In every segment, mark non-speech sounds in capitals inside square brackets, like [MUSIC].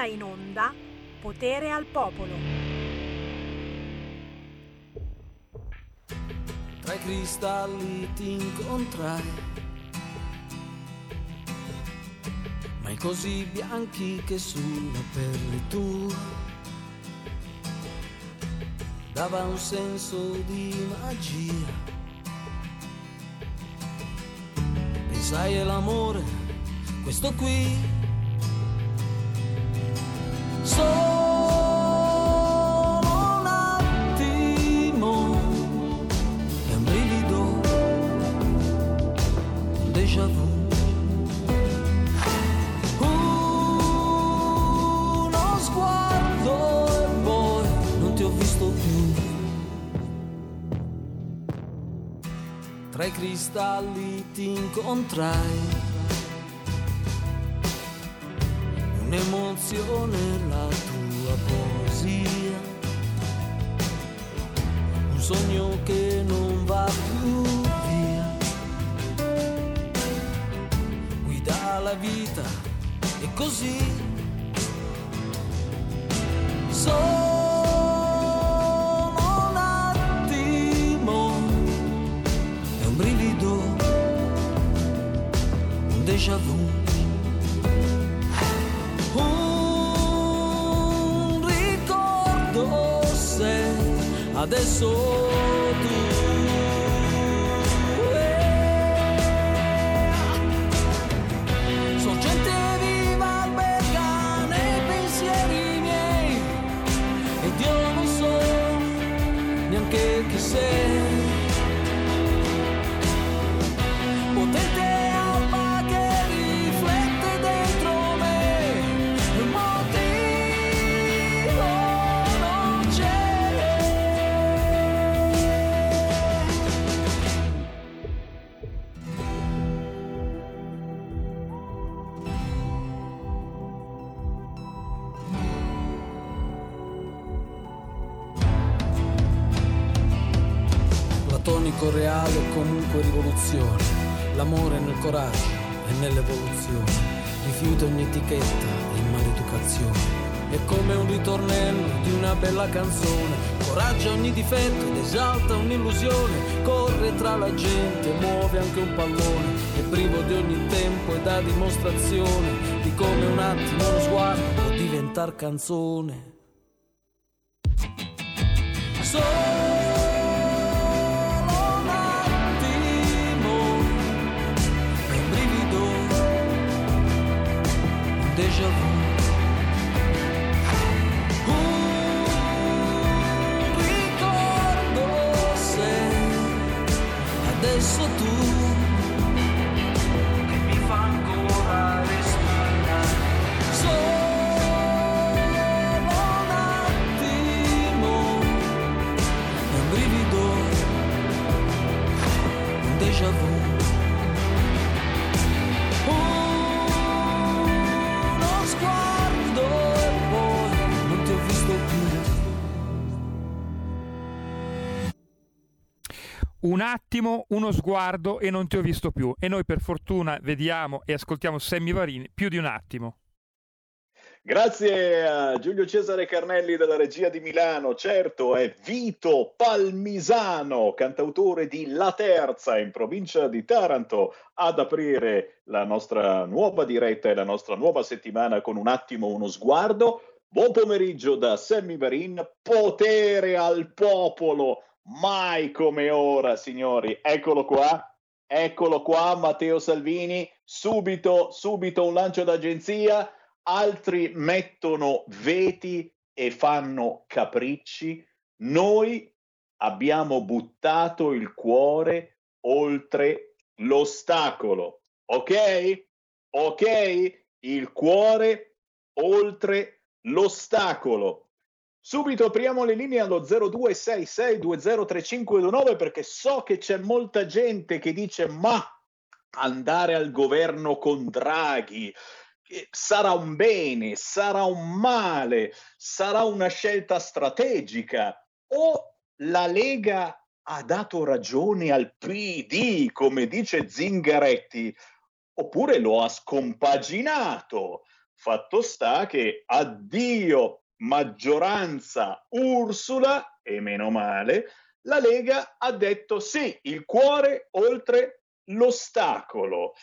ora in onda Potere al Popolo. Tra i cristalli ti incontrai, mai così bianchi che sulla pelle tua dava un senso di magia. Pensai è l'amore, questo qui Tra i cristalli ti incontrai un'emozione la tua poesia, un sogno che non va più via, guida la vita e così. Solo un attimo un déjà vu. Adesso tu rivoluzione l'amore nel coraggio e nell'evoluzione rifiuta ogni etichetta e maleducazione. È come un ritornello di una bella canzone coraggia ogni difetto ed esalta un'illusione corre tra la gente muove anche un pallone è privo di ogni tempo e dà dimostrazione di come un attimo uno sguardo può diventare canzone. Solo déjà vu. Un attimo, uno sguardo e non ti ho visto più. E noi per fortuna vediamo e ascoltiamo Sammy Varini più di un attimo. Grazie a Giulio Cesare Carnelli della regia di Milano, certo è Vito Palmisano, cantautore di La Terza in provincia di Taranto, ad aprire la nostra nuova diretta e la nostra nuova settimana con un attimo uno sguardo. Buon pomeriggio da Sammy Varin, potere al popolo, mai come ora signori, eccolo qua. Eccolo qua, Matteo Salvini, subito, subito un lancio d'agenzia, altri mettono veti e fanno capricci, noi abbiamo buttato il cuore oltre l'ostacolo, ok? Ok? Il cuore oltre l'ostacolo. Subito apriamo le linee allo 0266203529 perché so che c'è molta gente che dice ma andare al governo con Draghi eh, sarà un bene, sarà un male, sarà una scelta strategica o la Lega ha dato ragione al PD, come dice Zingaretti, oppure lo ha scompaginato. Fatto sta che addio maggioranza Ursula, e meno male, la Lega ha detto sì, il cuore oltre l'ostacolo.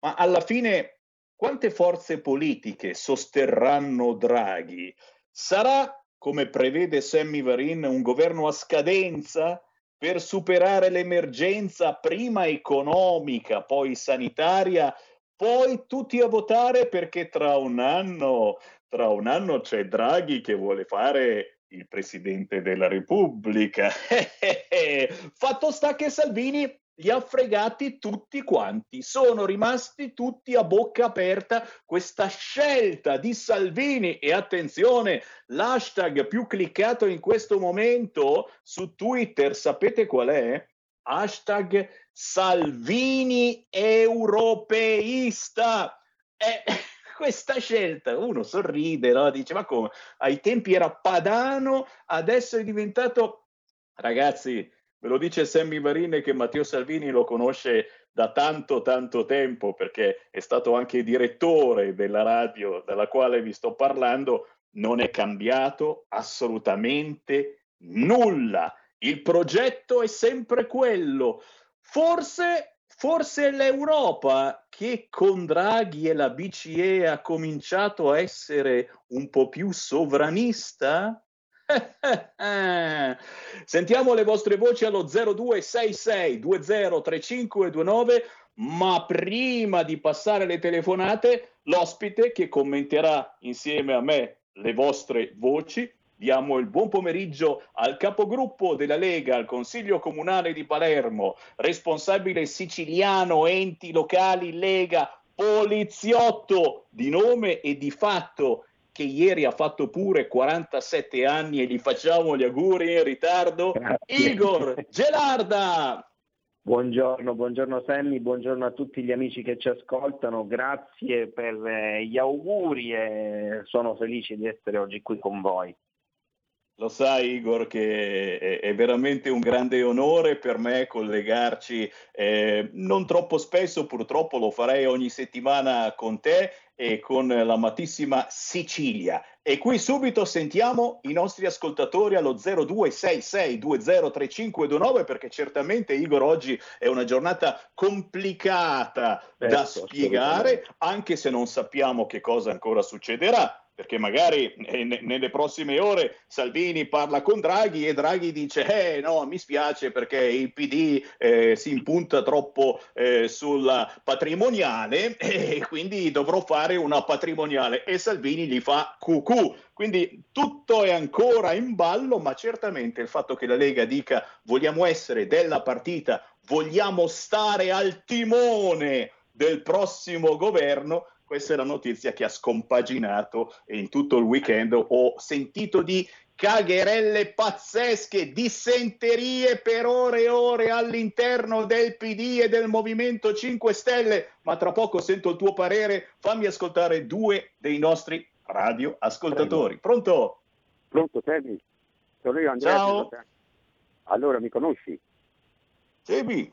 Ma alla fine quante forze politiche sosterranno Draghi? Sarà, come prevede Sammy Varin, un governo a scadenza per superare l'emergenza prima economica, poi sanitaria, poi tutti a votare perché tra un anno, tra un anno c'è Draghi che vuole fare il Presidente della Repubblica. [LAUGHS] Fatto sta che Salvini li ha fregati tutti quanti, sono rimasti tutti a bocca aperta questa scelta di Salvini e attenzione, l'hashtag più cliccato in questo momento su Twitter, sapete qual è? Hashtag Salvini europeista. Eh, [LAUGHS] questa scelta, uno sorride, no? dice ma come? Ai tempi era padano, adesso è diventato... Ragazzi, Ve lo dice Sammy Varine che Matteo Salvini lo conosce da tanto tanto tempo perché è stato anche direttore della radio dalla quale vi sto parlando, non è cambiato assolutamente nulla. Il progetto è sempre quello. Forse, forse l'Europa che con Draghi e la BCE ha cominciato a essere un po' più sovranista? [LAUGHS] Sentiamo le vostre voci allo 0266 203529, ma prima di passare le telefonate, l'ospite che commenterà insieme a me le vostre voci Diamo il buon pomeriggio al capogruppo della Lega al Consiglio Comunale di Palermo, responsabile siciliano enti locali Lega, poliziotto di nome e di fatto che ieri ha fatto pure 47 anni e gli facciamo gli auguri in ritardo, Grazie. Igor Gelarda. Buongiorno, buongiorno Sammy, buongiorno a tutti gli amici che ci ascoltano, grazie per eh, gli auguri e sono felice di essere oggi qui con voi. Lo sai Igor che è, veramente un grande onore per me collegarci, eh, non troppo spesso, purtroppo lo farei ogni settimana con te e con l'amatissima Sicilia. E qui subito sentiamo i nostri ascoltatori allo 0266203529 perché certamente Igor oggi è una giornata complicata certo, da spiegare, anche se non sappiamo che cosa ancora succederà perché magari eh, nelle prossime ore Salvini parla con Draghi e Draghi dice eh no mi spiace perché il PD eh, si impunta troppo eh, sulla patrimoniale e quindi dovrò fare una patrimoniale. E Salvini gli fa cucù. Quindi tutto è ancora in ballo ma certamente il fatto che la Lega dica vogliamo essere della partita vogliamo stare al timone del prossimo governo questa è la notizia che ha scompaginato in tutto il weekend. Ho sentito di cagherelle pazzesche, dissenterie per ore e ore all'interno del PD e del Movimento 5 Stelle. Ma tra poco sento il tuo parere. Fammi ascoltare due dei nostri radio ascoltatori. Pronto? Pronto, Terni? Sono io Andrea. Ciao. Allora, mi conosci? Sebi.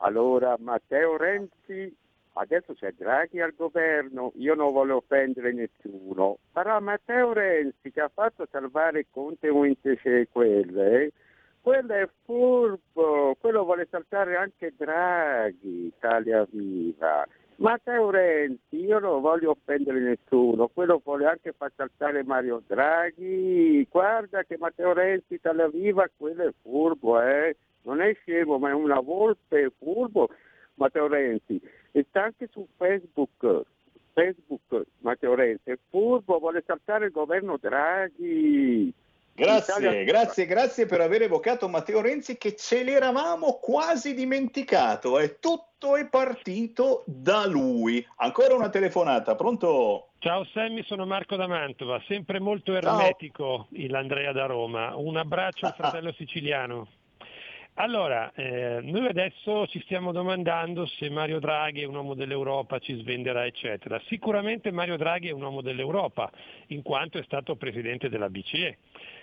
Allora, Matteo Renzi adesso c'è Draghi al governo, io non voglio offendere nessuno, però Matteo Renzi che ha fatto salvare Conte mentre quelle, quello è furbo, quello vuole saltare anche Draghi, Italia Viva. Matteo Renzi, io non voglio offendere nessuno, quello vuole anche far saltare Mario Draghi, guarda che Matteo Renzi, Italia Viva, quello è furbo, eh? non è scemo, ma è una volpe furbo. Matteo Renzi e sta anche su Facebook. Facebook Matteo Renzi è furbo, vuole saltare il governo Draghi. Grazie, Italia... grazie, grazie per aver evocato Matteo Renzi che ce l'eravamo quasi dimenticato. È tutto è partito da lui. Ancora una telefonata, pronto? Ciao Sammy, sono Marco da Mantova, sempre molto ermetico Ciao. l'Andrea da Roma. Un abbraccio al [LAUGHS] fratello siciliano. Allora, eh, noi adesso ci stiamo domandando se Mario Draghi è un uomo dell'Europa, ci svenderà, eccetera. Sicuramente Mario Draghi è un uomo dell'Europa, in quanto è stato presidente della BCE.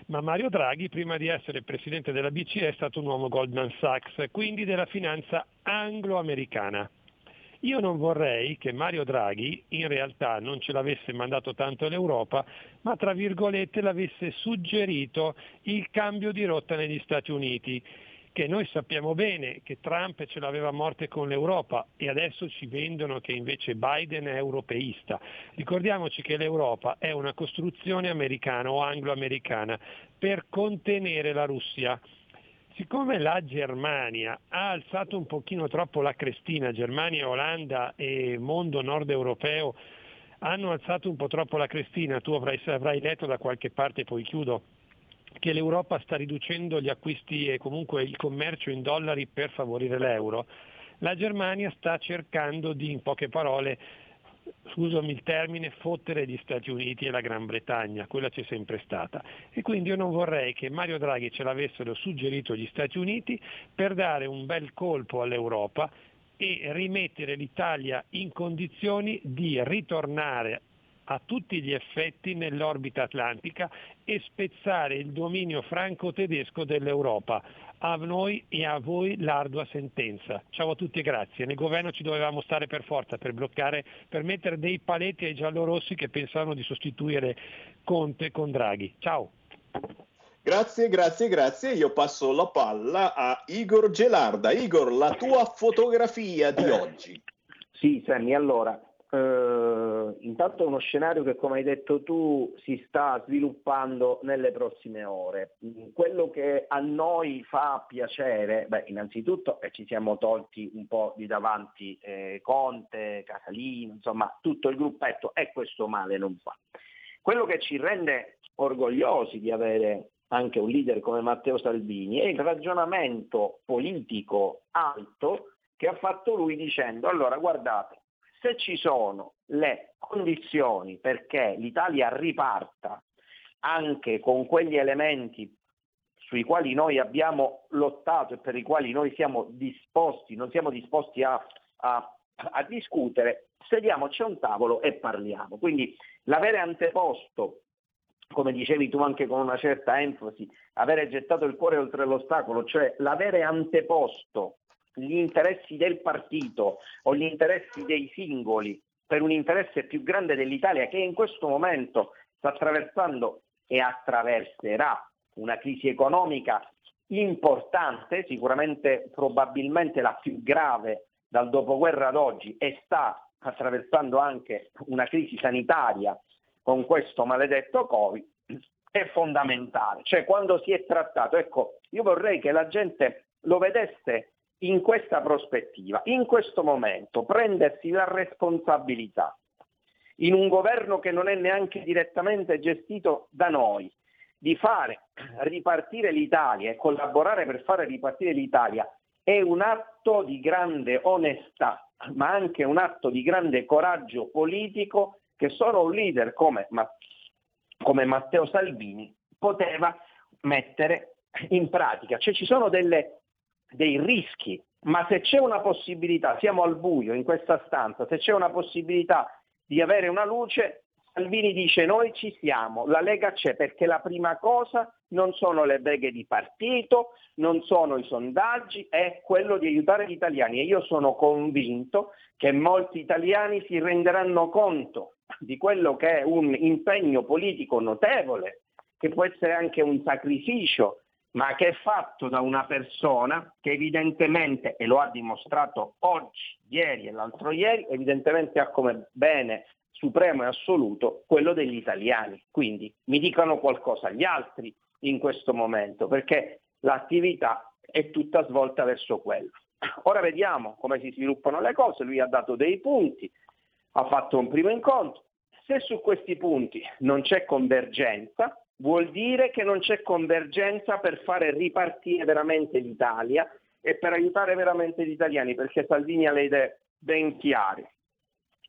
Ma Mario Draghi, prima di essere presidente della BCE, è stato un uomo Goldman Sachs, quindi della finanza anglo-americana. Io non vorrei che Mario Draghi in realtà non ce l'avesse mandato tanto l'Europa, ma tra virgolette l'avesse suggerito il cambio di rotta negli Stati Uniti che noi sappiamo bene che Trump ce l'aveva a morte con l'Europa e adesso ci vendono che invece Biden è europeista. Ricordiamoci che l'Europa è una costruzione americana o anglo-americana per contenere la Russia. Siccome la Germania ha alzato un pochino troppo la crestina, Germania, Olanda e mondo nord europeo hanno alzato un po' troppo la crestina, tu avrai, avrai letto da qualche parte, poi chiudo, che l'Europa sta riducendo gli acquisti e comunque il commercio in dollari per favorire l'euro, la Germania sta cercando di, in poche parole, scusami il termine, fottere gli Stati Uniti e la Gran Bretagna, quella c'è sempre stata. E quindi io non vorrei che Mario Draghi ce l'avessero suggerito gli Stati Uniti per dare un bel colpo all'Europa e rimettere l'Italia in condizioni di ritornare a tutti gli effetti nell'orbita atlantica e spezzare il dominio franco-tedesco dell'Europa. A noi e a voi l'ardua sentenza. Ciao a tutti e grazie. Nel governo ci dovevamo stare per forza per bloccare, per mettere dei paletti ai giallorossi che pensavano di sostituire Conte con Draghi. Ciao. Grazie, grazie, grazie. Io passo la palla a Igor Gelarda. Igor, la tua fotografia di oggi. Sì, Sammy, allora eh, intanto uno scenario che, come hai detto tu, si sta sviluppando nelle prossime ore. Quello che a noi fa piacere, beh, innanzitutto è ci siamo tolti un po' di davanti eh, Conte, Casalino, insomma tutto il gruppetto e questo male non fa. Quello che ci rende orgogliosi di avere anche un leader come Matteo Salvini è il ragionamento politico alto che ha fatto lui dicendo allora guardate se ci sono le condizioni perché l'Italia riparta anche con quegli elementi sui quali noi abbiamo lottato e per i quali noi siamo disposti, non siamo disposti a, a, a discutere, sediamoci a un tavolo e parliamo. Quindi l'avere anteposto come dicevi tu anche con una certa enfasi, avere gettato il cuore oltre l'ostacolo, cioè l'avere anteposto gli interessi del partito o gli interessi dei singoli per un interesse più grande dell'Italia che in questo momento sta attraversando e attraverserà una crisi economica importante, sicuramente probabilmente la più grave dal dopoguerra ad oggi e sta attraversando anche una crisi sanitaria con questo maledetto Covid, è fondamentale. Cioè quando si è trattato, ecco, io vorrei che la gente lo vedesse in questa prospettiva, in questo momento, prendersi la responsabilità in un governo che non è neanche direttamente gestito da noi, di fare ripartire l'Italia e collaborare per fare ripartire l'Italia è un atto di grande onestà, ma anche un atto di grande coraggio politico che solo un leader come, come Matteo Salvini poteva mettere in pratica. Cioè ci sono delle dei rischi, ma se c'è una possibilità, siamo al buio in questa stanza, se c'è una possibilità di avere una luce, Salvini dice noi ci siamo, la Lega c'è perché la prima cosa non sono le beghe di partito, non sono i sondaggi, è quello di aiutare gli italiani e io sono convinto che molti italiani si renderanno conto di quello che è un impegno politico notevole, che può essere anche un sacrificio ma che è fatto da una persona che evidentemente, e lo ha dimostrato oggi, ieri e l'altro ieri, evidentemente ha come bene supremo e assoluto quello degli italiani. Quindi mi dicano qualcosa gli altri in questo momento, perché l'attività è tutta svolta verso quello. Ora vediamo come si sviluppano le cose, lui ha dato dei punti, ha fatto un primo incontro, se su questi punti non c'è convergenza, vuol dire che non c'è convergenza per fare ripartire veramente l'Italia e per aiutare veramente gli italiani, perché Salvini ha le idee ben chiare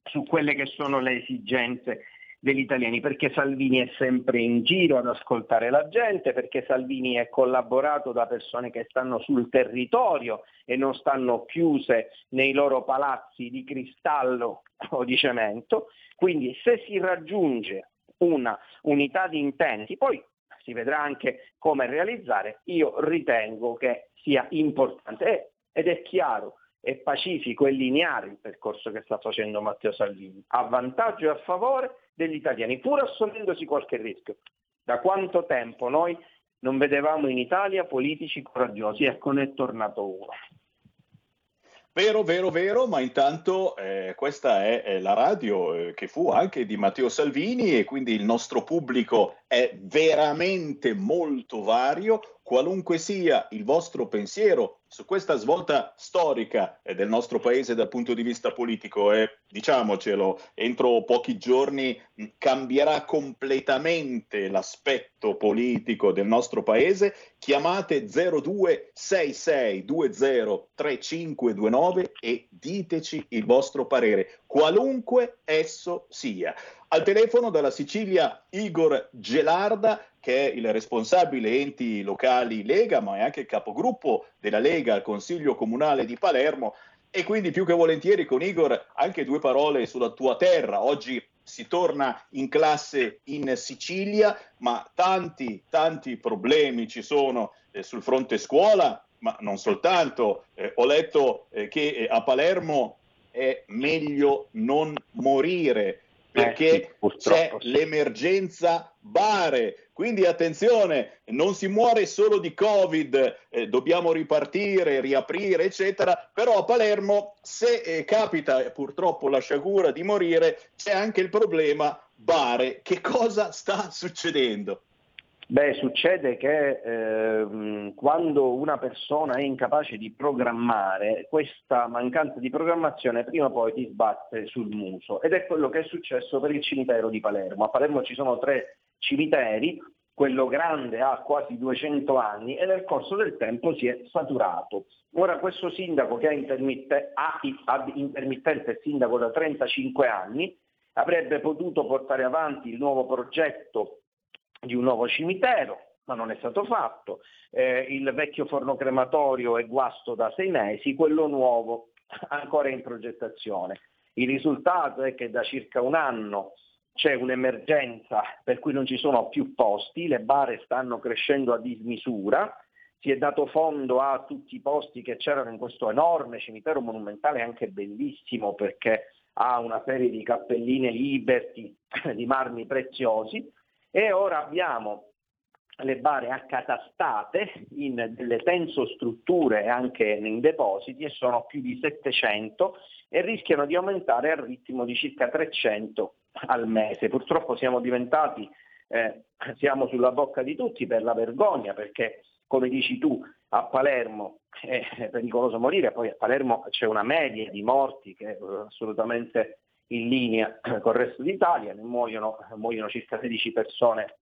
su quelle che sono le esigenze degli italiani, perché Salvini è sempre in giro ad ascoltare la gente, perché Salvini è collaborato da persone che stanno sul territorio e non stanno chiuse nei loro palazzi di cristallo o di cemento. Quindi se si raggiunge una unità di intenti, poi si vedrà anche come realizzare, io ritengo che sia importante ed è chiaro è pacifico e lineare il percorso che sta facendo Matteo Salvini, a vantaggio e a favore degli italiani, pur assumendosi qualche rischio. Da quanto tempo noi non vedevamo in Italia politici coraggiosi? Ecco, ne è tornato uno. Vero, vero, vero, ma intanto eh, questa è, è, la radio eh, che fu anche di Matteo Salvini e quindi il nostro pubblico è veramente molto vario, qualunque sia il vostro pensiero su questa svolta storica del nostro paese dal punto di vista politico e diciamocelo, entro pochi giorni cambierà completamente l'aspetto politico del nostro paese, chiamate 0266203529 e diteci il vostro parere, qualunque esso sia. Al telefono dalla Sicilia Igor Gelarda, che è il responsabile enti locali Lega, ma è anche capogruppo della Lega al Consiglio Comunale di Palermo. E quindi più che volentieri con Igor anche due parole sulla tua terra. Oggi si torna in classe in Sicilia, ma tanti, tanti problemi ci sono eh, sul fronte scuola, ma non soltanto. Eh, ho letto eh, che eh, a Palermo è meglio non morire perché eh sì, c'è sì. l'emergenza bare. Quindi attenzione, non si muore solo di Covid, eh, dobbiamo ripartire, riaprire, eccetera, però a Palermo se eh, capita purtroppo la sciagura di morire, c'è anche il problema bare. Che cosa sta succedendo? Beh, succede che eh, quando una persona è incapace di programmare, questa mancanza di programmazione prima o poi ti sbatte sul muso ed è quello che è successo per il cimitero di Palermo. A Palermo ci sono tre cimiteri, quello grande ha quasi 200 anni e nel corso del tempo si è saturato. Ora questo sindaco che ha, intermitte, ha intermittente sindaco da 35 anni avrebbe potuto portare avanti il nuovo progetto di un nuovo cimitero, ma non è stato fatto. Eh, il vecchio forno crematorio è guasto da sei mesi, quello nuovo [LAUGHS] ancora in progettazione. Il risultato è che da circa un anno c'è un'emergenza per cui non ci sono più posti, le bare stanno crescendo a dismisura, si è dato fondo a tutti i posti che c'erano in questo enorme cimitero monumentale, anche bellissimo perché ha una serie di cappelline liberty [LAUGHS] di marmi preziosi, e ora abbiamo le bare accatastate in delle tensostrutture e anche in depositi e sono più di 700 e rischiano di aumentare al ritmo di circa 300 al mese. Purtroppo siamo diventati, eh, siamo sulla bocca di tutti per la vergogna perché come dici tu a Palermo è pericoloso morire, poi a Palermo c'è una media di morti che è assolutamente in linea [CLEARS THROAT] con il resto d'Italia, ne muoiono, muoiono circa 16 persone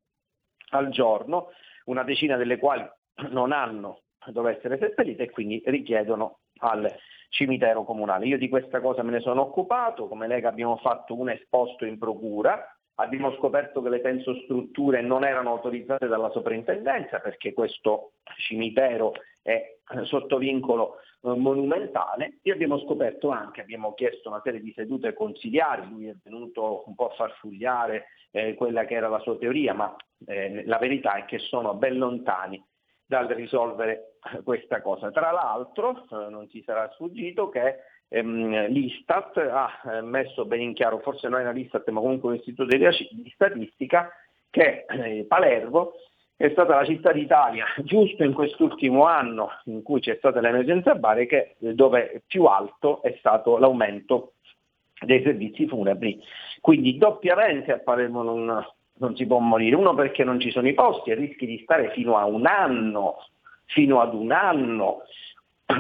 al giorno, una decina delle quali [CLEARS THROAT] non hanno dove essere seppellite e quindi richiedono al cimitero comunale. Io di questa cosa me ne sono occupato, come Lega abbiamo fatto un esposto in procura, abbiamo scoperto che le tensostrutture non erano autorizzate dalla soprintendenza perché questo cimitero è sotto vincolo monumentale e abbiamo scoperto anche, abbiamo chiesto una serie di sedute consigliari, lui è venuto un po' a farfugliare eh, quella che era la sua teoria, ma eh, la verità è che sono ben lontani dal risolvere questa cosa. Tra l'altro eh, non ti sarà sfuggito che ehm, l'Istat ha eh, messo ben in chiaro, forse non è l'Istat ma comunque un istituto di statistica, che eh, Palermo è stata la città d'Italia, giusto in quest'ultimo anno in cui c'è stata l'emergenza Bari, che, dove più alto è stato l'aumento dei servizi funebri. Quindi doppiamente a Palermo non, non si può morire, uno perché non ci sono i posti e rischi di stare fino a un anno, fino ad un anno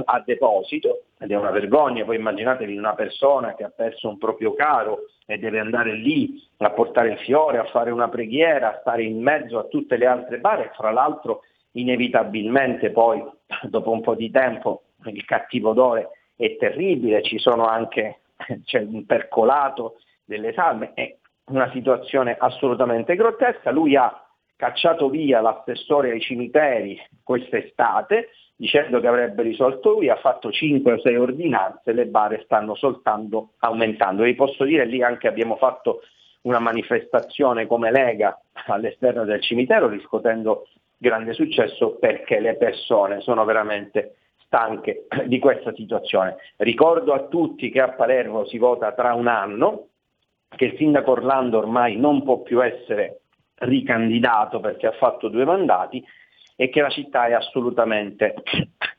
a deposito, ed è una vergogna, poi immaginatevi una persona che ha perso un proprio caro e deve andare lì a portare il fiore, a fare una preghiera, a stare in mezzo a tutte le altre bare, fra l'altro inevitabilmente poi dopo un po' di tempo il cattivo odore è terribile, ci sono anche, c'è un percolato delle salme, è una situazione assolutamente grottesca, lui ha cacciato via l'assessore ai cimiteri quest'estate dicendo che avrebbe risolto lui, ha fatto 5 o 6 ordinanze, le bare stanno soltanto aumentando. Vi posso dire lì anche abbiamo fatto una manifestazione come Lega all'esterno del cimitero riscuotendo grande successo perché le persone sono veramente stanche di questa situazione. Ricordo a tutti che a Palermo si vota tra un anno, che il sindaco Orlando ormai non può più essere ricandidato perché ha fatto due mandati e che la città è assolutamente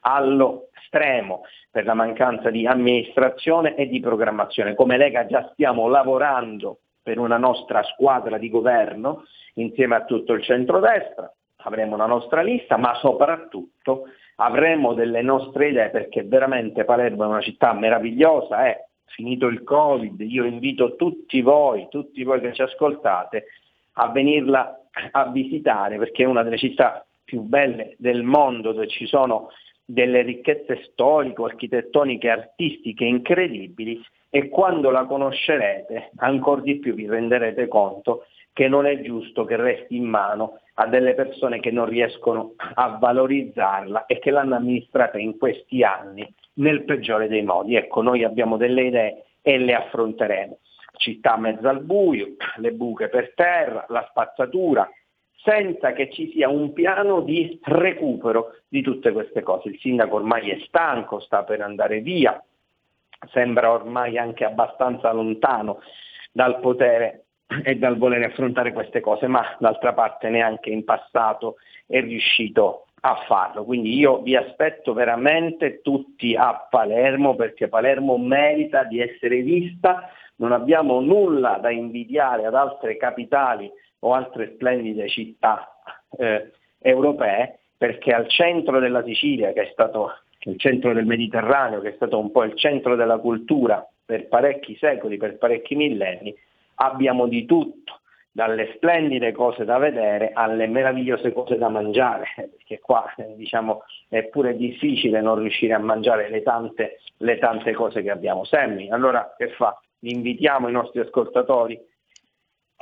allo estremo per la mancanza di amministrazione e di programmazione. Come Lega già stiamo lavorando per una nostra squadra di governo insieme a tutto il centrodestra, avremo una nostra lista, ma soprattutto avremo delle nostre idee perché veramente Palermo è una città meravigliosa, è finito il Covid, io invito tutti voi, tutti voi che ci ascoltate, a venirla a visitare perché è una delle città più belle del mondo dove ci sono delle ricchezze storiche, architettoniche, artistiche incredibili e quando la conoscerete ancora di più vi renderete conto che non è giusto che resti in mano a delle persone che non riescono a valorizzarla e che l'hanno amministrata in questi anni nel peggiore dei modi. Ecco, noi abbiamo delle idee e le affronteremo. Città mezza al buio, le buche per terra, la spazzatura, senza che ci sia un piano di recupero di tutte queste cose. Il sindaco ormai è stanco, sta per andare via, sembra ormai anche abbastanza lontano dal potere e dal voler affrontare queste cose, ma d'altra parte neanche in passato è riuscito a farlo. Quindi io vi aspetto veramente tutti a Palermo perché Palermo merita di essere vista, non abbiamo nulla da invidiare ad altre capitali o altre splendide città eh, europee, perché al centro della Sicilia, che è stato il centro del Mediterraneo, che è stato un po' il centro della cultura per parecchi secoli, per parecchi millenni, abbiamo di tutto, dalle splendide cose da vedere alle meravigliose cose da mangiare, [LAUGHS] perché qua diciamo, è pure difficile non riuscire a mangiare le tante, le tante cose che abbiamo. Semmi, allora che fa? Invitiamo i nostri ascoltatori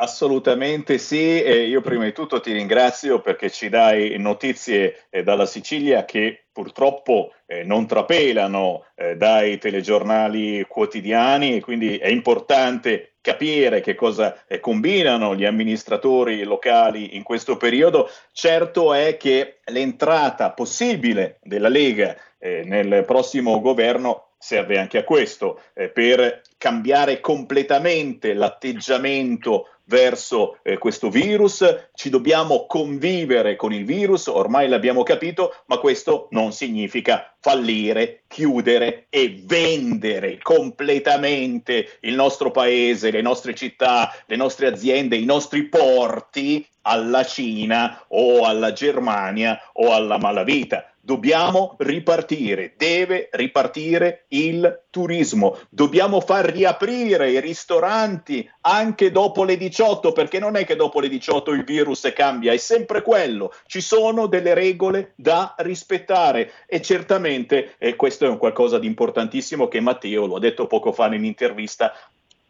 Assolutamente sì, e io prima di tutto ti ringrazio perché ci dai notizie eh, dalla Sicilia che purtroppo eh, non trapelano eh, dai telegiornali quotidiani e quindi è importante capire che cosa eh, combinano gli amministratori locali in questo periodo. Certo è che l'entrata possibile della Lega eh, nel prossimo governo serve anche a questo, eh, per cambiare completamente l'atteggiamento verso eh, questo virus, ci dobbiamo convivere con il virus, ormai l'abbiamo capito, ma questo non significa fallire, chiudere e vendere completamente il nostro paese, le nostre città, le nostre aziende, i nostri porti alla Cina o alla Germania o alla malavita. Dobbiamo ripartire, deve ripartire il turismo, dobbiamo far riaprire i ristoranti anche dopo le 18, perché non è che dopo le 18 il virus cambia, è sempre quello, ci sono delle regole da rispettare e certamente eh, questo è un qualcosa di importantissimo che Matteo, lo ha detto poco fa nell'intervista,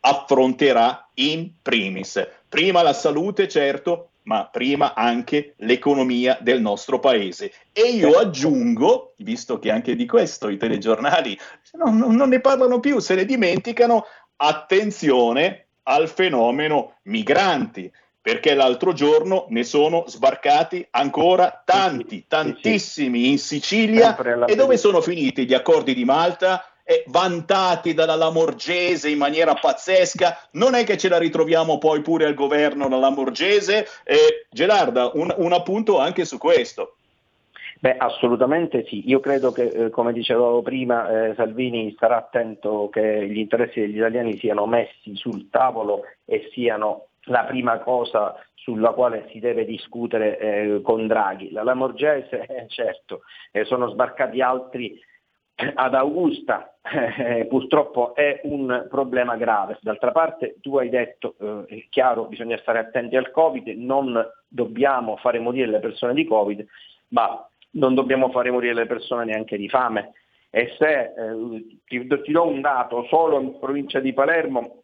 affronterà in primis. Prima la salute, certo, ma prima anche l'economia del nostro paese. E io aggiungo, visto che anche di questo i telegiornali non, non ne parlano più, se ne dimenticano, attenzione al fenomeno migranti, perché l'altro giorno ne sono sbarcati ancora tanti, tantissimi in Sicilia. E dove sono finiti gli accordi di Malta? Eh, vantati dalla Lamorgese in maniera pazzesca, non è che ce la ritroviamo poi pure al governo la Lamorgese. Eh, Gelarda, un, un appunto anche su questo. Beh, assolutamente sì. Io credo che, eh, come dicevo prima, eh, Salvini starà attento che gli interessi degli italiani siano messi sul tavolo e siano la prima cosa sulla quale si deve discutere eh, con Draghi. La Lamorgese, [LAUGHS] eh, certo, eh, sono sbarcati altri ad Augusta eh, purtroppo è un problema grave. D'altra parte tu hai detto, eh, è chiaro, bisogna stare attenti al Covid, non dobbiamo fare morire le persone di Covid, ma non dobbiamo fare morire le persone neanche di fame. E se eh, ti, ti do un dato, solo in provincia di Palermo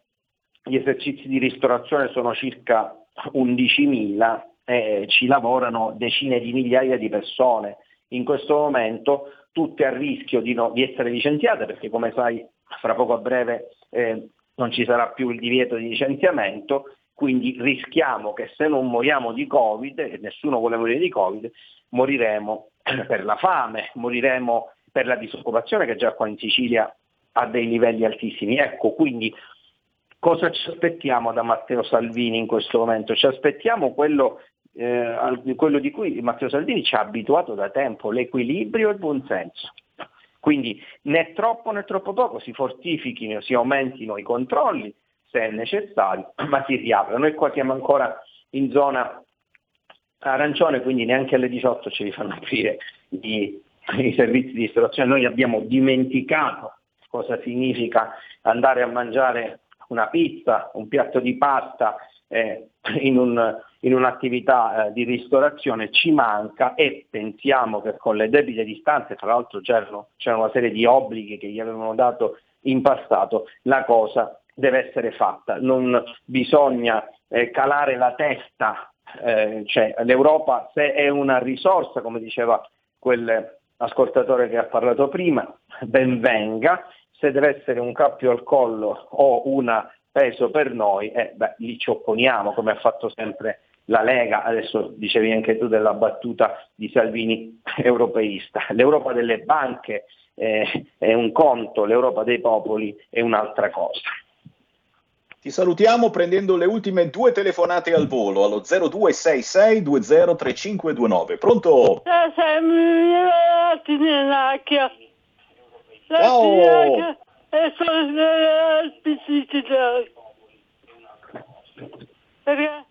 gli esercizi di ristorazione sono circa 11.000 e ci lavorano decine di migliaia di persone. In questo momento tutte a rischio di, no, di essere licenziate perché come sai fra poco a breve eh, non ci sarà più il divieto di licenziamento, quindi rischiamo che se non moriamo di Covid, e nessuno vuole morire di Covid, moriremo [CLEARS THROAT] per la fame, moriremo per la disoccupazione che già qua in Sicilia ha dei livelli altissimi. Ecco, quindi cosa ci aspettiamo da Matteo Salvini in questo momento? Ci aspettiamo quello, eh, quello di cui Matteo Salvini ci ha abituato da tempo, l'equilibrio e il buonsenso. Quindi né troppo né troppo poco si fortifichino, si aumentino i controlli se è necessario, [CLEARS THROAT] ma si riaprono. Noi qua siamo ancora in zona arancione, quindi neanche alle 18 ci fanno aprire i, [LAUGHS] i servizi di ristorazione. Noi abbiamo dimenticato cosa significa andare a mangiare una pizza, un piatto di pasta eh, in, un, in, un'attività eh, di ristorazione ci manca e pensiamo che con le debite distanze, tra l'altro c'erano, c'era una serie di obblighi che gli avevano dato in passato, la cosa deve essere fatta, non bisogna eh, calare la testa, eh, cioè l'Europa se è una risorsa, come diceva quel ascoltatore che ha parlato prima, ben venga, se deve essere un cappio al collo o un peso per noi, eh, beh, lì ci opponiamo, come ha fatto sempre la Lega, adesso dicevi anche tu della battuta di Salvini [LAUGHS] europeista. L'Europa delle banche eh, è un conto, l'Europa dei popoli è un'altra cosa. Ti salutiamo prendendo le ultime due telefonate al volo allo 0266 203529. Pronto? Ciao! E sono alpicistico. Perché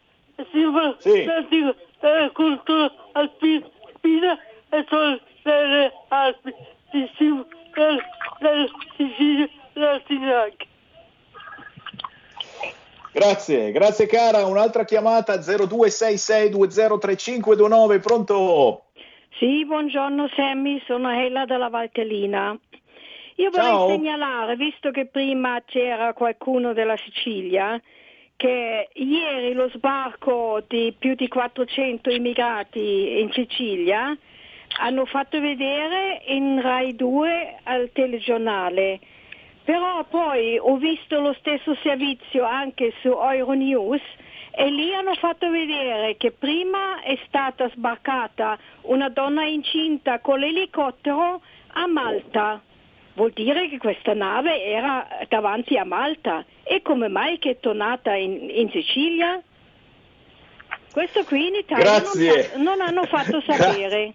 simbolo sì. della cultura alpina e sono delle Alpi, della Sicilia, della Sinac. Grazie, grazie cara. Un'altra chiamata 0266203529, pronto? Sì, buongiorno Sammy, sono Ella dalla Valtellina. Io vorrei Ciao. segnalare, visto che prima c'era qualcuno della Sicilia, che ieri lo sbarco di più di 400 immigrati in Sicilia hanno fatto vedere in Rai 2 al telegiornale però poi ho visto lo stesso servizio anche su Euronews e lì hanno fatto vedere che prima è stata sbarcata una donna incinta con l'elicottero a Malta. Vuol dire che questa nave era davanti a Malta. E come mai che è tornata in, in Sicilia? Questo qui in Italia non, non, hanno fatto [LAUGHS] sapere.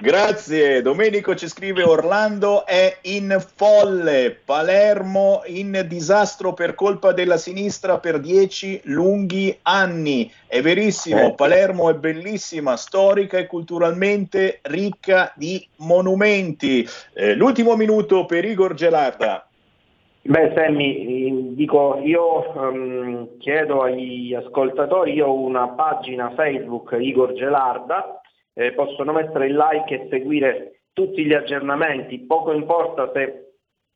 Grazie, Domenico ci scrive Orlando è in folle, Palermo in disastro per colpa della sinistra per dieci lunghi anni. È verissimo, eh. Palermo è bellissima, storica e culturalmente ricca di monumenti. Eh, l'ultimo minuto per Igor Gelarda. Beh, Sammy, dico, io um, chiedo agli ascoltatori, io ho una pagina Facebook Igor Gelarda, eh, possono mettere il like e seguire tutti gli aggiornamenti, poco importa se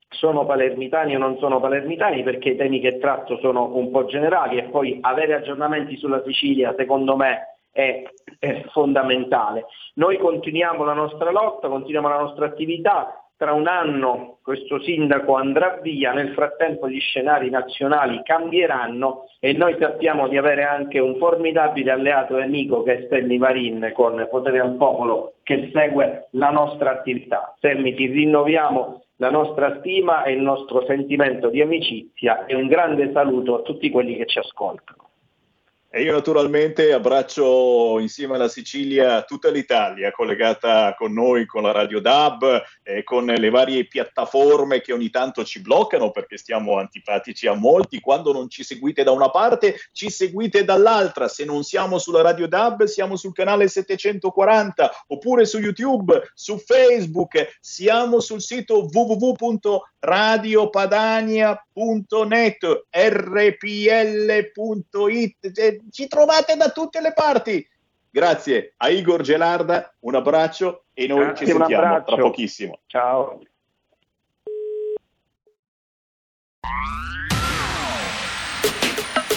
sono palermitani o non sono palermitani perché i temi che tratto sono un po' generali e poi avere aggiornamenti sulla Sicilia secondo me è, è fondamentale. Noi continuiamo la nostra lotta, continuiamo la nostra attività, tra un anno questo sindaco andrà via, nel frattempo gli scenari nazionali cambieranno e noi sappiamo di avere anche un formidabile alleato e amico che è Stelli Marin con Potere al Popolo che segue la nostra attività. Semmi ti rinnoviamo la nostra stima e il nostro sentimento di amicizia e un grande saluto a tutti quelli che ci ascoltano. E io naturalmente abbraccio insieme alla Sicilia tutta l'Italia collegata con noi, con la Radio DAB, e con le varie piattaforme che ogni tanto ci bloccano perché stiamo antipatici a molti. Quando non ci seguite da una parte, ci seguite dall'altra. Se non siamo sulla Radio DAB, siamo sul canale 740 oppure su YouTube, su Facebook, siamo sul sito www.radiopadania.net, rpl.it ci trovate da tutte le parti. Grazie a Igor Gelarda, un abbraccio e noi Grazie, ci sentiamo tra pochissimo. Ciao.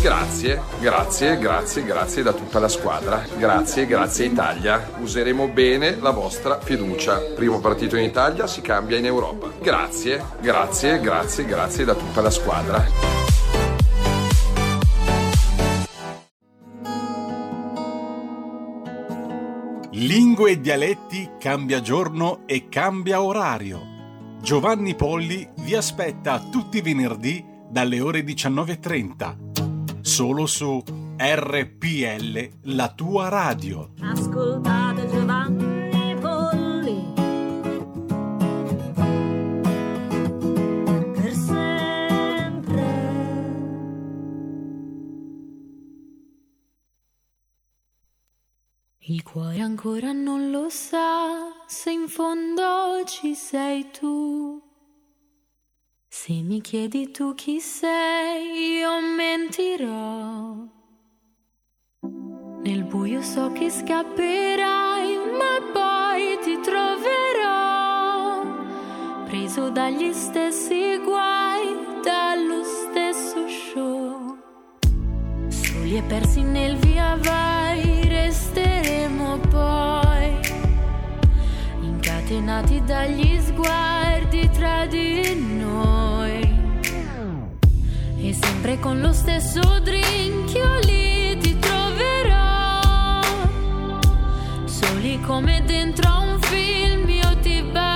Grazie, grazie, grazie, grazie da tutta la squadra. Grazie, grazie Italia. Useremo bene la vostra fiducia. Primo partito in Italia si cambia in Europa. Grazie, grazie, grazie, grazie da tutta la squadra. Lingue e dialetti cambia giorno e cambia orario. Giovanni Polli vi aspetta tutti i venerdì dalle ore 19.30 solo su RPL, la tua radio. Ascoltate Giovanni Polli. Per sempre. Il cuore ancora non lo sa se in fondo ci sei tu. Se mi chiedi tu chi sei, io mentirò. Nel buio so che scapperai, ma poi ti troverò. Preso dagli stessi guai, dallo stesso show. Soli e persi nel via vai, resteremo poi. Incatenati dagli sguardi tra di noi e sempre con lo stesso drink io lì ti troverò. Soli come dentro un film io ti bacerò.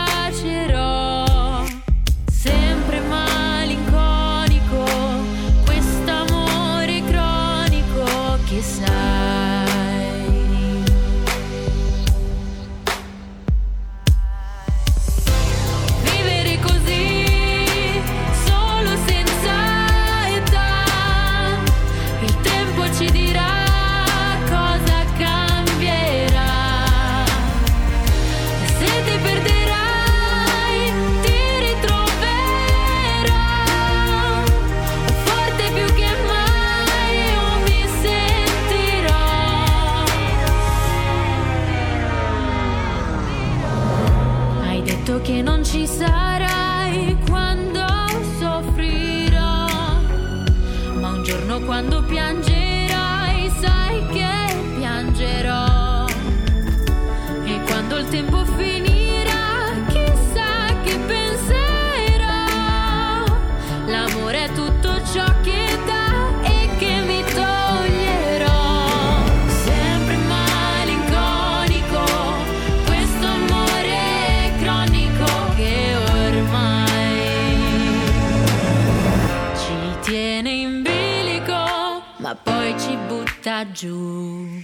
Butta giù.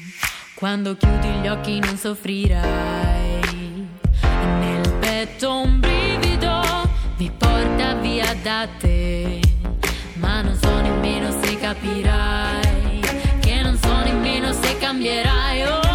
Quando chiudi gli occhi non soffrirai. Nel petto un brivido mi porta via da te. Ma non so nemmeno se capirai. Che non so nemmeno se cambierai. Oh,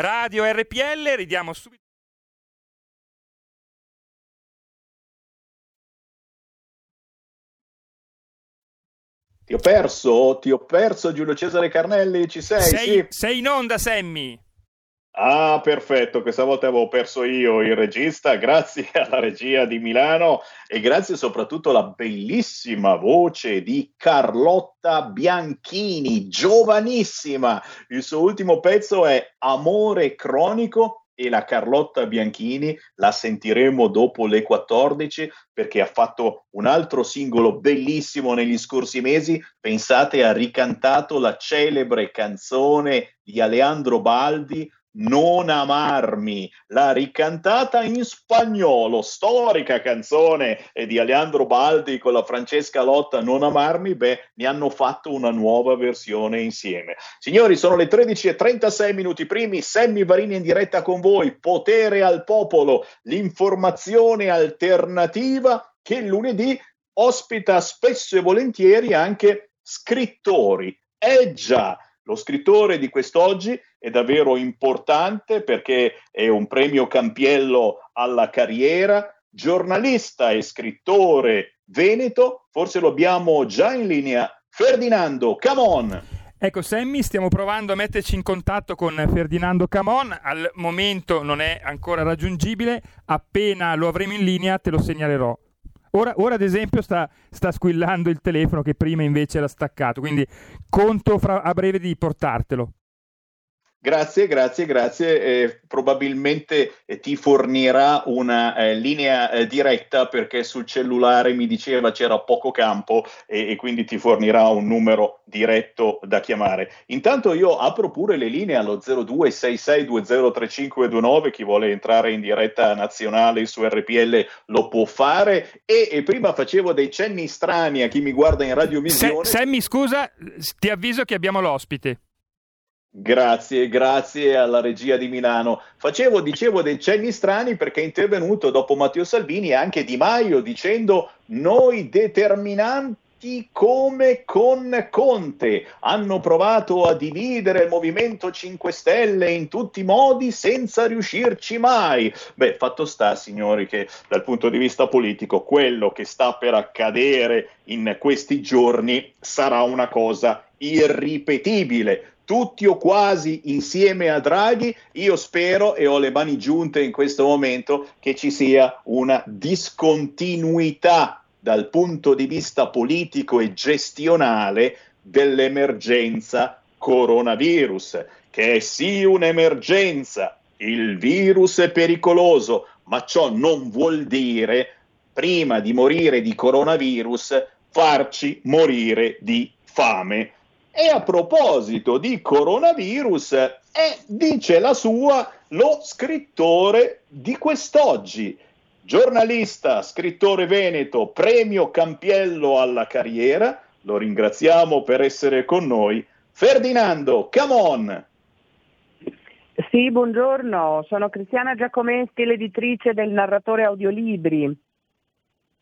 Radio RPL, ridiamo subito. Ti ho perso, ti ho perso Giulio Cesare Carnelli, ci sei? Sei, sì. sei in onda, Sammy. Ah, perfetto, questa volta avevo perso io il regista, grazie [LAUGHS] alla regia di Milano e grazie soprattutto alla bellissima voce di Carlotta Bianchini, giovanissima. Il suo ultimo pezzo è Amore cronico e la Carlotta Bianchini la sentiremo dopo le 14 perché ha fatto un altro singolo bellissimo negli scorsi mesi. Pensate, ha ricantato la celebre canzone di Aleandro Baldi non amarmi, la ricantata in spagnolo, storica canzone di Aleandro Baldi con la Francesca Lotta, Non amarmi, beh, ne hanno fatto una nuova versione insieme. Signori, sono le 13 e 36 minuti primi, Sammy Varini in diretta con voi, Potere al Popolo, l'informazione alternativa che lunedì ospita spesso e volentieri anche scrittori. Eh già, lo scrittore di quest'oggi è davvero importante perché è un premio Campiello alla carriera, giornalista e scrittore veneto, forse lo abbiamo già in linea. Ferdinando, come on! Ecco, Sammy, stiamo provando a metterci in contatto con Ferdinando Camon. Al momento non è ancora raggiungibile. Appena lo avremo in linea, te lo segnalerò. Ora, ora, ad esempio sta, sta, squillando il telefono che prima invece era staccato, quindi conto fra, a breve di portartelo. Grazie, grazie, grazie. Eh, probabilmente ti fornirà una eh, linea eh, diretta perché sul cellulare mi diceva c'era poco campo e, e, quindi ti fornirà un numero diretto da chiamare. Intanto io apro pure le linee allo 0266203529, chi vuole entrare in diretta nazionale su RPL lo può fare e, e prima facevo dei cenni strani a chi mi guarda in radiovisione. Se, Sammy, scusa, ti avviso che abbiamo l'ospite. Grazie, grazie alla regia di Milano. Facevo, dicevo, dei cenni strani perché è intervenuto dopo Matteo Salvini anche Di Maio dicendo noi determinanti come con Conte hanno provato a dividere il Movimento 5 Stelle in tutti i modi senza riuscirci mai. Beh, fatto sta, signori, che dal punto di vista politico quello che sta per accadere in questi giorni sarà una cosa irripetibile tutti o quasi insieme a Draghi, io spero e ho le mani giunte in questo momento che ci sia una discontinuità dal punto di vista politico e gestionale dell'emergenza coronavirus, che è sì un'emergenza, il virus è pericoloso, ma ciò non vuol dire, prima di morire di coronavirus, farci morire di fame e a proposito di coronavirus, eh, dice la sua lo scrittore di quest'oggi, giornalista, scrittore veneto, premio Campiello alla carriera. Lo ringraziamo per essere con noi. Ferdinando, come on! Sì, buongiorno, sono Cristiana Giacometti, l'editrice del narratore audiolibri.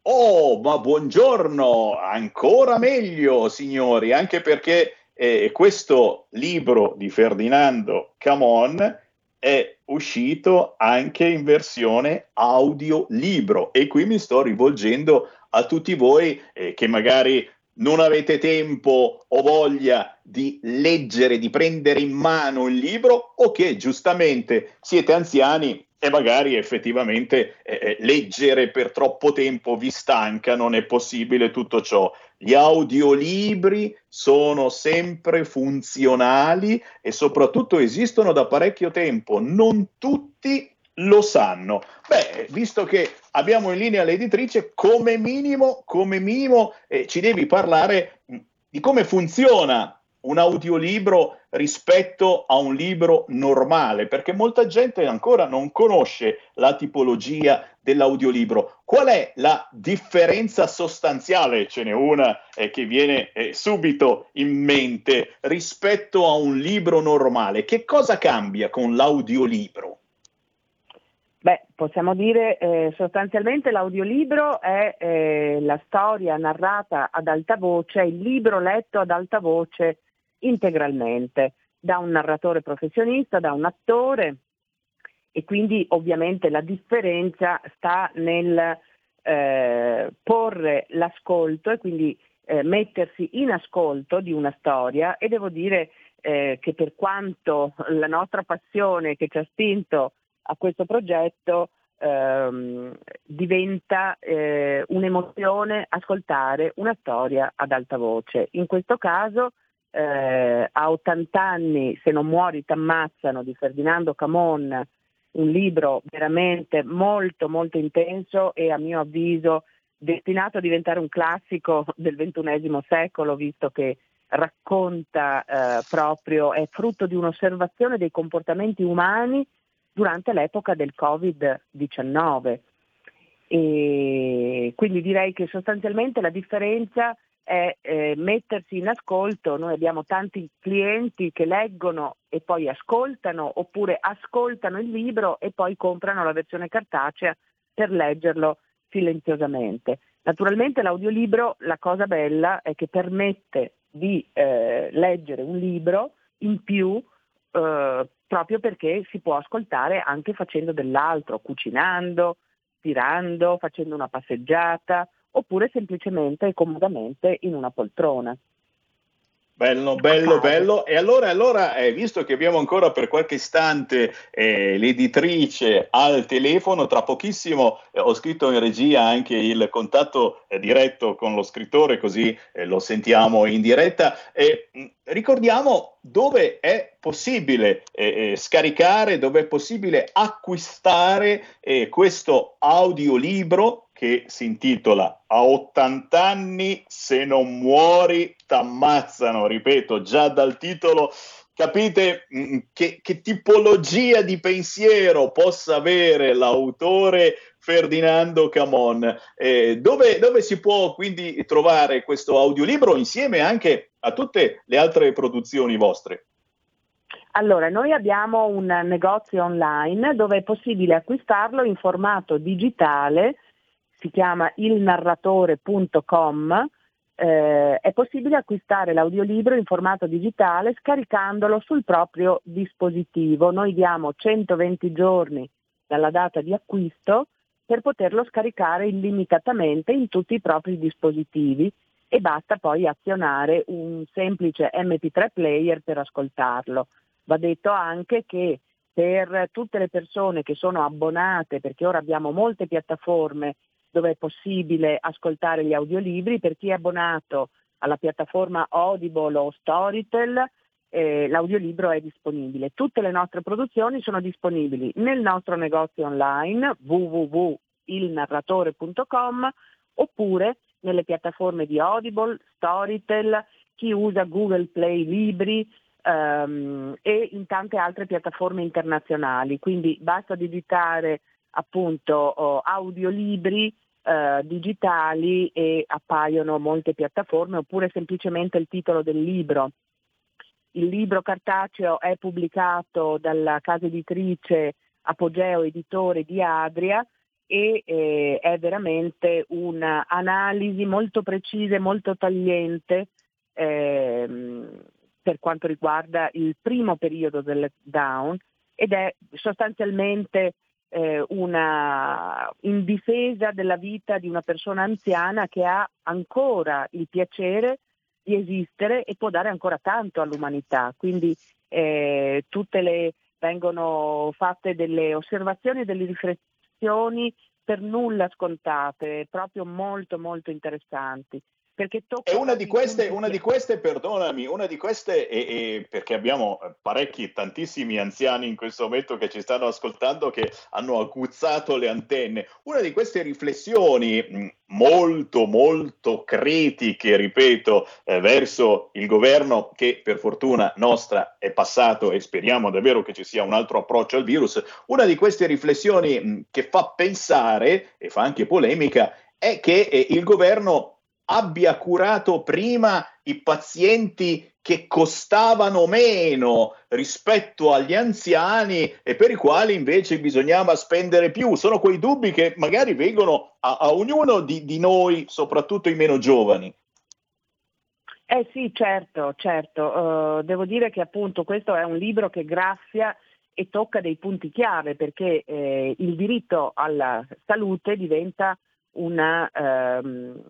Oh, ma buongiorno, ancora meglio, signori, anche perché e questo libro di Ferdinando Camon è uscito anche in versione audiolibro. E qui mi sto rivolgendo a tutti voi eh, che magari non avete tempo o voglia di leggere, di prendere in mano il libro o che giustamente siete anziani e magari effettivamente eh, eh leggere per troppo tempo vi stanca, non è possibile tutto ciò. Gli audiolibri sono sempre funzionali e soprattutto esistono da parecchio tempo. Non tutti lo sanno. Beh, visto che abbiamo in linea l'editrice, come minimo, come minimo eh, ci devi parlare di come funziona un audiolibro rispetto a un libro normale, perché molta gente ancora non conosce la tipologia dell'audiolibro. Qual è la differenza sostanziale? Ce n'è una eh, che viene eh, subito in mente rispetto a un libro normale. Che cosa cambia con l'audiolibro? Beh, possiamo dire eh, sostanzialmente l'audiolibro è eh, la storia narrata ad alta voce, il libro letto ad alta voce integralmente da un narratore professionista, da un attore e quindi ovviamente la differenza sta nel eh, porre l'ascolto e quindi eh, mettersi in ascolto di una storia e devo dire eh, che per quanto la nostra passione che ci ha spinto a questo progetto ehm, diventa eh, un'emozione ascoltare una storia ad alta voce. In questo caso eh, a 80 anni Se non muori t'ammazzano di Ferdinando Camon, un libro veramente molto molto intenso e a mio avviso destinato a diventare un classico [LAUGHS] del XXI secolo, visto che racconta eh, proprio, è frutto di un'osservazione dei comportamenti umani durante l'epoca del Covid-19. E quindi direi che sostanzialmente la differenza è eh, mettersi in ascolto, noi abbiamo tanti clienti che leggono e poi ascoltano oppure ascoltano il libro e poi comprano la versione cartacea per leggerlo silenziosamente. Naturalmente l'audiolibro, la cosa bella è che permette di eh, leggere un libro in più eh, proprio perché si può ascoltare anche facendo dell'altro, cucinando, tirando, facendo una passeggiata oppure semplicemente e comodamente in una poltrona. Bello, bello, bello. E allora, allora eh, visto che abbiamo ancora per qualche istante eh, l'editrice al telefono, tra pochissimo eh, ho scritto in regia anche il contatto eh, diretto con lo scrittore, così eh, lo sentiamo in diretta. Mh, ricordiamo dove è possibile eh, scaricare, dove è possibile acquistare questo audiolibro che si intitola A 80 anni se non muori t'ammazzano, ripeto, già dal titolo capite mm, che, che, tipologia di pensiero possa avere l'autore Ferdinando Camon. Eh, dove, dove, si può quindi trovare questo audiolibro insieme anche a tutte le altre produzioni vostre? Allora, noi abbiamo un negozio online dove è possibile acquistarlo in formato digitale si chiama ilnarratore.com, eh, è possibile acquistare l'audiolibro in formato digitale scaricandolo sul proprio dispositivo. Noi diamo 120 giorni dalla data di acquisto per poterlo scaricare illimitatamente in tutti i propri dispositivi e basta poi azionare un semplice MP3 player per ascoltarlo. Va detto anche che per tutte le persone che sono abbonate, perché ora abbiamo molte piattaforme dove è possibile ascoltare gli audiolibri. Per chi è abbonato alla piattaforma Audible o Storytel, eh, l'audiolibro è disponibile. Tutte le nostre produzioni sono disponibili nel nostro negozio online www.ilnarratore.com oppure nelle piattaforme di Audible, Storytel, chi usa Google Play Libri um, e in tante altre piattaforme internazionali. Quindi basta digitare appunto oh, audiolibri eh, digitali e appaiono molte piattaforme oppure semplicemente il titolo del libro. Il libro cartaceo è pubblicato dalla casa editrice Apogeo Editore di Adria e eh, è veramente un'analisi molto precisa e molto tagliente eh, per quanto riguarda il primo periodo del lockdown ed è sostanzialmente eh, una, in difesa della vita di una persona anziana che ha ancora il piacere di esistere e può dare ancora tanto all'umanità. Quindi eh, tutte le vengono fatte delle osservazioni e delle riflessioni per nulla scontate, proprio molto molto interessanti perché tocca... E una di queste, una di queste perdonami, una di queste, è, è perché abbiamo parecchi, tantissimi anziani in questo momento che ci stanno ascoltando che hanno aguzzato le antenne, una di queste riflessioni molto, molto critiche, ripeto, eh, verso il governo che per fortuna nostra è passato e speriamo davvero che ci sia un altro approccio al virus, una di queste riflessioni mh, che fa pensare e fa anche polemica è che eh, il governo abbia curato prima i pazienti che costavano meno rispetto agli anziani e per i quali invece bisognava spendere più. Sono quei dubbi che magari vengono a, a ognuno di, di noi, soprattutto i meno giovani. Eh sì, certo, certo. Uh, devo dire che appunto questo è un libro che graffia e tocca dei punti chiave perché eh, il diritto alla salute diventa una, um,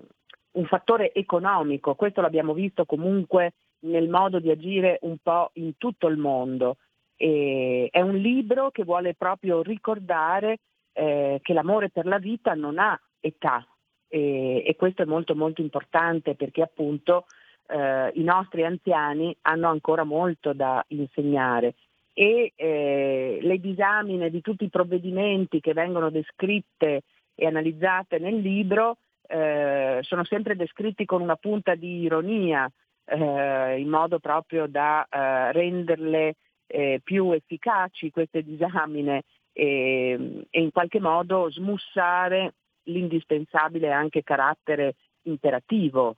un fattore economico. Questo l'abbiamo visto comunque nel modo di agire un po' in tutto il mondo. E è un libro che vuole proprio ricordare eh, che l'amore per la vita non ha età e, e questo è molto molto importante perché appunto eh, i nostri anziani hanno ancora molto da insegnare e eh, le disamine di tutti i provvedimenti che vengono descritte e analizzate nel libro eh, sono sempre descritti con una punta di ironia, eh, in modo proprio da eh, renderle eh, più efficaci queste disamine e, e, in qualche modo smussare l'indispensabile anche carattere interativo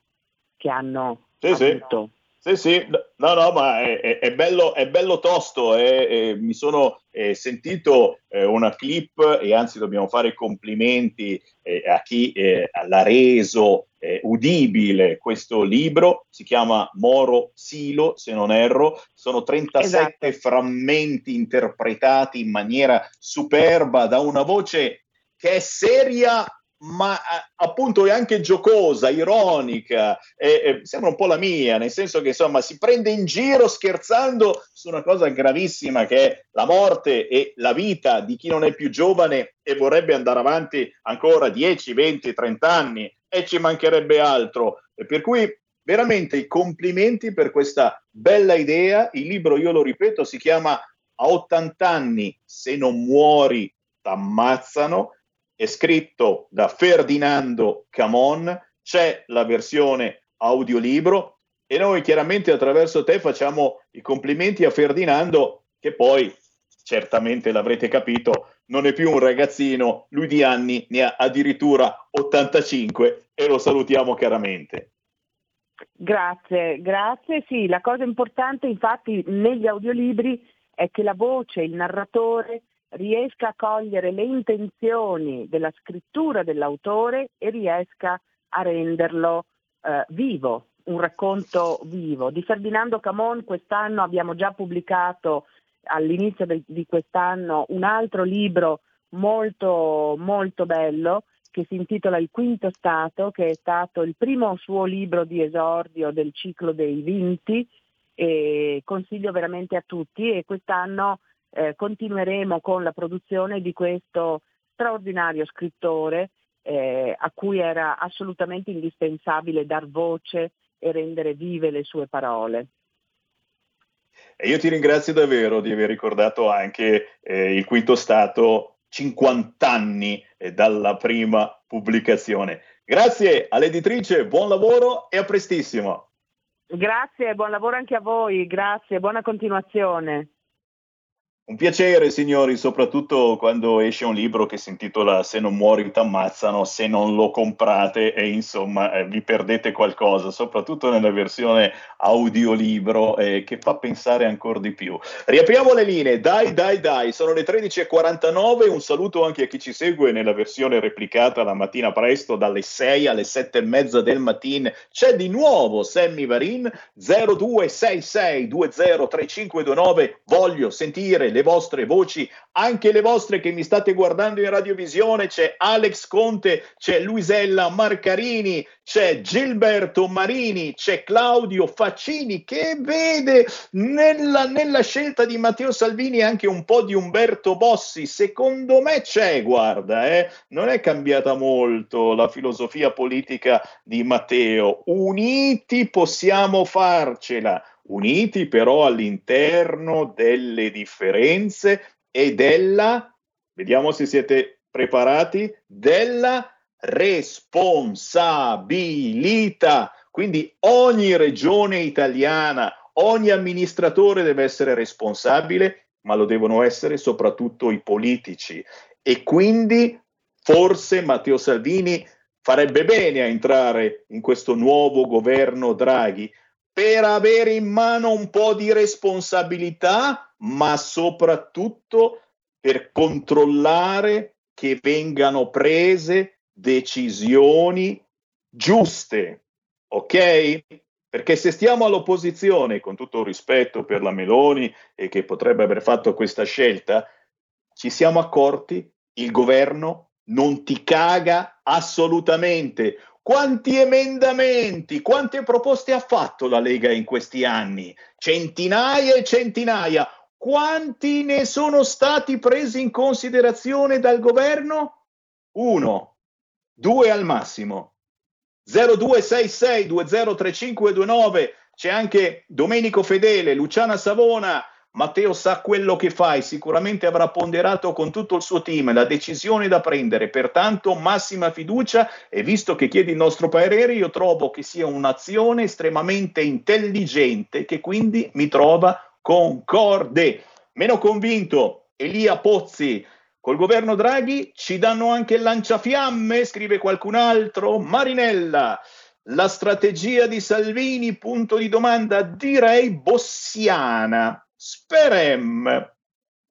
che hanno sì, avuto. Sì. Sì, sì, no, no, ma è, è, è, bello, è bello, tosto. Eh, mi sono eh, sentito eh, una clip e anzi dobbiamo fare complimenti eh, a chi eh, l'ha reso eh, udibile questo libro. Si chiama Moro Silo, se non erro. Sono 37 esatto. frammenti interpretati in maniera superba da una voce che è seria ma appunto è anche giocosa, ironica, eh, eh, sembra un po' la mia, nel senso che insomma si prende in giro scherzando su una cosa gravissima che è la morte e la vita di chi non è più giovane e vorrebbe andare avanti ancora 10, 20, 30 anni e ci mancherebbe altro. E per cui veramente i complimenti per questa bella idea. Il libro, io lo ripeto, si chiama A 80 anni, se non muori, t'ammazzano è scritto da Ferdinando Camon, c'è la versione audiolibro e noi chiaramente attraverso te facciamo i complimenti a Ferdinando che poi certamente l'avrete capito non è più un ragazzino, lui di anni ne ha addirittura 85 e lo salutiamo chiaramente. Grazie, grazie. Sì, la cosa importante infatti negli audiolibri è che la voce, il narratore riesca a cogliere le intenzioni della scrittura dell'autore e riesca a renderlo eh, vivo, un racconto vivo. Di Ferdinando Camon quest'anno abbiamo già pubblicato all'inizio de- di quest'anno un altro libro molto molto bello che si intitola Il Quinto Stato, che è stato il primo suo libro di esordio del ciclo dei vinti e consiglio veramente a tutti e quest'anno eh, continueremo con la produzione di questo straordinario scrittore eh, a cui era assolutamente indispensabile dar voce e rendere vive le sue parole. E io ti ringrazio davvero di aver ricordato anche eh, il quinto stato 50 anni eh, dalla prima pubblicazione. Grazie all'editrice, buon lavoro e a prestissimo. Grazie, buon lavoro anche a voi, grazie, buona continuazione. Un piacere, signori, soprattutto quando esce un libro che si intitola Se non muori t'ammazzano, se non lo comprate e insomma eh, vi perdete qualcosa, soprattutto nella versione audiolibro eh, che fa pensare ancora di più. Riapriamo le linee, dai, dai, dai, sono le 13.49, un saluto anche a chi ci segue nella versione replicata la mattina presto dalle 6 alle 7 e mezza del mattino. C'è di nuovo Sammy Varin 0266203529, voglio sentire le le vostre voci, anche le vostre che mi state guardando in radiovisione. C'è Alex Conte, c'è Luisella Marcarini, c'è Gilberto Marini, c'è Claudio Faccini che vede nella, nella scelta di Matteo Salvini anche un po' di Umberto Bossi. Secondo me c'è, guarda, eh, non è cambiata molto la filosofia politica di Matteo. Uniti possiamo farcela uniti però all'interno delle differenze e della, vediamo se siete preparati, della responsabilità. Quindi ogni regione italiana, ogni amministratore deve essere responsabile, ma lo devono essere soprattutto i politici. E quindi forse Matteo Salvini farebbe bene a entrare in questo nuovo governo Draghi, per avere in mano un po' di responsabilità, ma soprattutto per controllare che vengano prese decisioni giuste, ok? Perché se stiamo all'opposizione, con tutto il rispetto per la Meloni e che potrebbe aver fatto questa scelta, ci siamo accorti, il governo non ti caga assolutamente. Quanti emendamenti, quante proposte ha fatto la Lega in questi anni? Centinaia e centinaia. Quanti ne sono stati presi in considerazione dal governo? Uno, due al massimo. 0266 203529 c'è anche Domenico Fedele, Luciana Savona, Matteo sa quello che fa e sicuramente avrà ponderato con tutto il suo team la decisione da prendere, pertanto massima fiducia e visto che chiedi il nostro parere io trovo che sia un'azione estremamente intelligente che quindi mi trova concorde. Meno convinto Elia Pozzi Col governo Draghi ci danno anche il lanciafiamme, scrive qualcun altro. Marinella, la strategia di Salvini, punto di domanda, direi bossiana. Sperem.